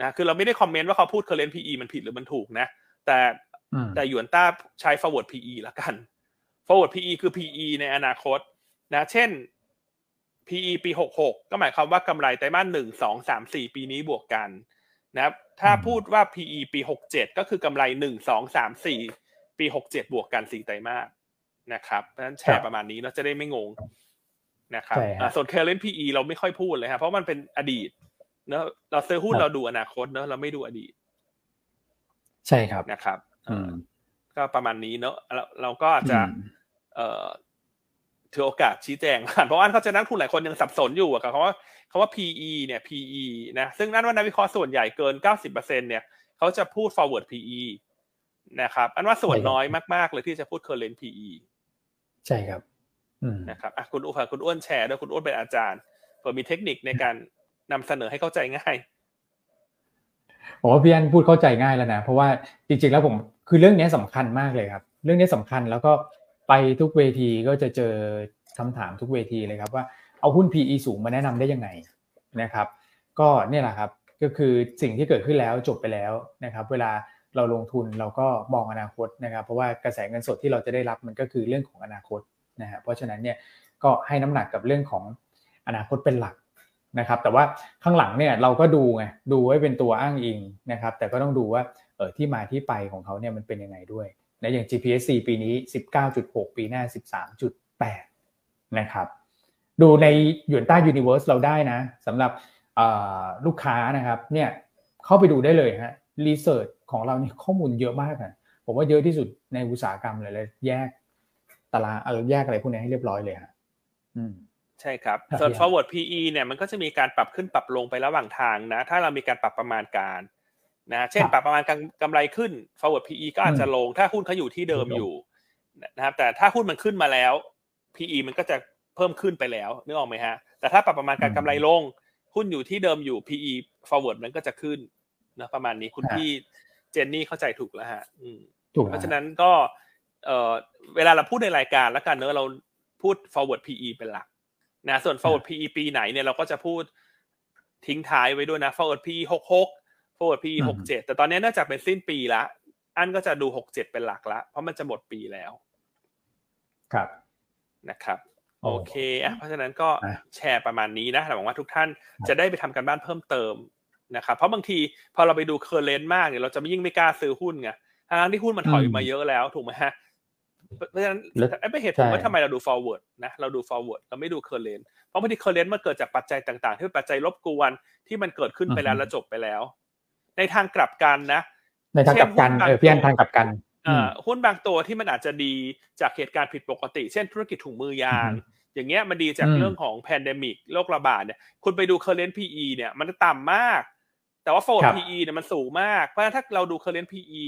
S2: นะคือเราไม่ได้คอมเมนต์ว่าเขาพูด current PE มันผิดหรือมันถูกนะ แต่
S1: อืม
S2: แต่หยวนต้าใช้ forward PE ละกัน forward PE คือ PE ในอนาคตนะเช่น PE ปี 66 ก็หมายความว่ากำไรไตรมาสหนึ่งสองสามสี่ปีนี้บวกกัน นะครับถ้า
S1: อืม
S2: พูดว่า PE ปี 67 ก็คือกำไรหนึ่งสองสามสี่ปี 67 บวกกันสี่ไตรมาสนะครับเพราะฉะนั้นแชร์ประมาณนี้เนาะจะได้ไม่งงนะครับ
S1: ใช่ฮะ
S2: อ่าส่วน current PE เราไม่ค่อยพูดเลยครับเพราะมันเป็นอดีตเนอะเราซื้อหุ้น
S1: ครับ
S2: เราดูอนาคตเนอะเราไม่ดูอดีต
S1: ใช่ครับ
S2: นะครับ
S1: อืม
S2: ก็ประมาณนี้เนอะเราเราก็อาจจะ
S1: อืม
S2: เอ่อถือโอกาสชี้แจงเพราะว่าเขาใจะนักทุนหลายคนยังสับสนอยู่อะกับคำว่า คำว่า PE เนี่ย PE นะ ซึ่งนั่นว่านักวิเคราะห์ส่วนใหญ่เกิน 90%เนี่ยเขาจะพูด forward PE นะครับ อันว่าส่วน
S1: ใช่ครับ
S2: น้อยมาก ๆ เลยที่จะพูด current PE
S1: ใช่ครับอืม
S2: นะครับอะคุณอุ้ฝากคุณอ้วนแชร์ด้วยคุณอ้วนเป็นอาจารย์เผื่อมีเทคนิคในการนำเสนอให้เข้าใจง่าย
S1: ผมว่าพี่อันพูดเข้าใจง่ายแล้วนะ เพราะว่าจริงๆแล้วผมคือเรื่องนี้สำคัญมากเลยครับ เรื่องนี้สำคัญแล้วก็ไปทุกเวทีก็จะเจอคำถามทุกเวทีเลยครับว่า เอาหุ้น PE สูงมาแนะนำได้ยังไงนะครับ ก็เนี่ยแหละครับก็คือสิ่งที่เกิดขึ้นแล้วจบไปแล้วนะครับ เวลาเราลงทุนเราก็มองอนาคตนะครับ เพราะว่ากระแสเงินสดที่เราจะได้รับมันก็คือเรื่องของอนาคตนะฮะเพราะฉะนั้นเนี่ยก็ให้น้ำหนักกับเรื่องของอนาคตเป็นหลักนะครับ แต่ว่าข้างหลังเนี่ยเราก็ดูไงดูไว้เป็นตัวอ้างอิงนะครับ แต่ก็ต้องดูว่าเออที่มาที่ไปของเขาเนี่ยมันเป็นยังไงด้วยนะอย่าง GPSC ปีนี้ 19.6 ปีหน้า 13.8 นะครับ ดูในหยวนต้า Universe เราได้นะสำหรับเอ่อลูกค้านะครับเนี่ยเข้าไปดูได้เลยฮะรีเสิร์ชของเรานี่ข้อมูลเยอะมากนะผมว่าเยอะที่สุดในอุตสาหกรรมเลยเลยแยกตารางเออแยกอะไรพวกนี้ให้เรียบร้อยเลยฮะอืม
S2: ใช่ครับ
S1: ครับ
S2: ส่วน
S1: พี่
S2: forward PE เนี่ยมันก็จะมีการปรับขึ้นปรับลงไประหว่างทางนะ ถ้าเรามีการปรับประมาณการนะเช่น
S1: ครับ
S2: ปรับประมาณการกำไรขึ้น forward PE ก็อาจจะลง ถ้าหุ้นเขาอยู่ที่เดิม
S1: ลง
S2: อยู่นะครับแต่ถ้าหุ้นมันขึ้นมาแล้ว PE มันก็จะ เพิ่มขึ้นไปแล้วนึกออกไหมฮะ แต่ถ้าปรับประมาณการกำไรลง หุ้นอยู่ที่เดิมอยู่ PE forward มันก็จะขึ้นนะประมาณนี้คุณ
S1: ฮะ
S2: พี่เจนนี่เข้าใจถูกแล้วฮะอืม
S1: ถูก
S2: เพ
S1: แล้ว
S2: ราะฉะนั้นก็เอ่อเวลาเราพูดในรายการแล้วกันเนอะเราพูด forward PE เป็นหลักนะส่วน forward PE ปีไหนเนี่ยเราก็จะพูดทิ้งท้ายไว้ด้วยนะ forward PE หกหก forward PE หกเจ็ดแต่ตอนนี้เนื่องจากเป็นสิ้นปีละอันก็จะดูหกเจ็ดเป็นหลักละเพราะมันจะหมดปีแล้ว
S1: ครับ
S2: นะครับ
S1: โอ้
S2: โอเคอะเพราะฉะนั้นก็
S1: อะ
S2: แชร์ประมาณนี้นะหวังว่าทุกท่านจะได้ไปทำการบ้านเพิ่มเติมนะครับเพราะบางทีพอเราไปดู current มากเนี่ยเราจะไม่ยิ่งไม่กล้าซื้อหุ้นไงทั้งที่หุ้นมันถอยมาเยอะแล้วถูกไหมฮะเพราะฉะนั้น
S1: แล้ว
S2: ไอ้เป็นเหตุผล
S1: ใช่
S2: ว่าทำไมเราดู forward นะเราดู forward เราไม่ดู current เพราะบางที current มันเกิดจากปัจจัยต่าง ๆ ที่เป็นปัจจัยรบกวนที่มันเกิดขึ้นไปแล้ว
S1: อือฮึ
S2: แล้วจบไปแล้ว ในทางกลับกันนะ
S1: ในทางกลับกัน
S2: เช่นหุ้นบาง
S1: เออพี่อัน
S2: ตัว
S1: ทางกลับกัน
S2: เอ่อ หุ้นบางตัวที่มันอาจจะดีจากเหตุการณ์ผิดปกติ เช่นธุรกิจถุงมือยาง
S1: อือฮึ
S2: อย่างเงี้ยมันดีจาก
S1: อืม
S2: เรื่องของ pandemic โรคระบาดเนี่ยคุณไปดู current PE เนี่ยมันต่ำมาก แต่ว่า forward
S1: ครับ
S2: PE เนี่ยมันสูงมาก เพราะฉะนั้นถ้าเราดู current PE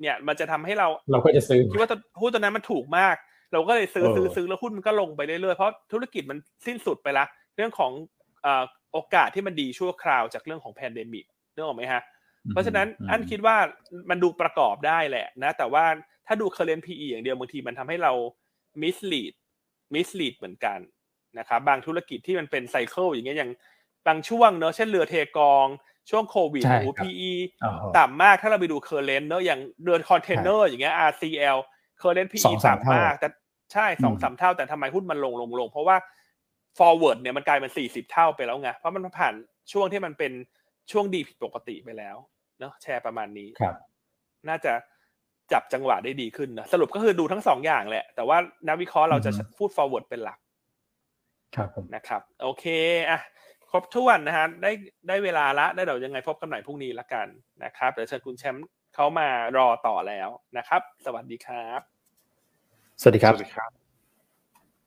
S2: เนี่ยมันจะทำให้เรา
S1: เราก็จะซื้อ
S2: คิดว่าตัวหุ้นตัวนั้นมันถูกมาก เราก็เลยซื้อ
S1: เออ
S2: ซื้อซื้อแล้วหุ้นมันก็ลงไปเรื่อยๆเพราะธุรกิจมันสิ้นสุดไปละ เรื่องของโอกาสที่มันดีชั่วคราวจากเรื่องของ pandemic นึกออกไหมฮะ เพราะฉะนั้นอันคิดว่ามันดูประกอบได้แหละนะ แต่ว่าถ้าดู current PE อย่างเดียวบางทีมันทำให้เรา mislead mislead เหมือนกันนะครับบางธุรกิจที่มันเป็น cycle อย่างเงี้ยอย่างบางช่วงเนอะเช่นเรือเทกอง ช่วงโควิดโอ้ PE ต่ำมากถ้าเราไปดู current เนอะอย่างเรือคอนเทนเนอร์อย่างเงี้ย RCL current PE ต่ำมาก แต่ใช่สองสามเท่า แต่ทำไมหุ้นมันลงลงลงเพราะว่า forward เนี่ยมันกลายเป็นสี่สิบเท่าไปแล้วไงเพราะมันผ่านช่วงที่มันเป็น ช่วงดีผิดปกติไปแล้วเนาะแชร์ประมาณนี้
S1: ครับ
S2: น่าจะจับจังหวะได้ดีขึ้นนะสรุปก็คือดูทั้งสองอย่างแหละ แต่ว่านักวิเคราะห์เราจะพูด forward เป็นหลัก
S1: ครับผม
S2: นะครับ โอเคอะครบถ้วนนะฮะได้ได้เวลาละได้เดี๋ยวยังไงพบกันใหม่พรุ่งนี้ละกันนะครับเดี๋ยวเชิญคุณแชมป์เขามารอต่อแล้วนะครับ สวัสดีครับ
S1: สวัสดีครับ
S3: สวัสดีครับ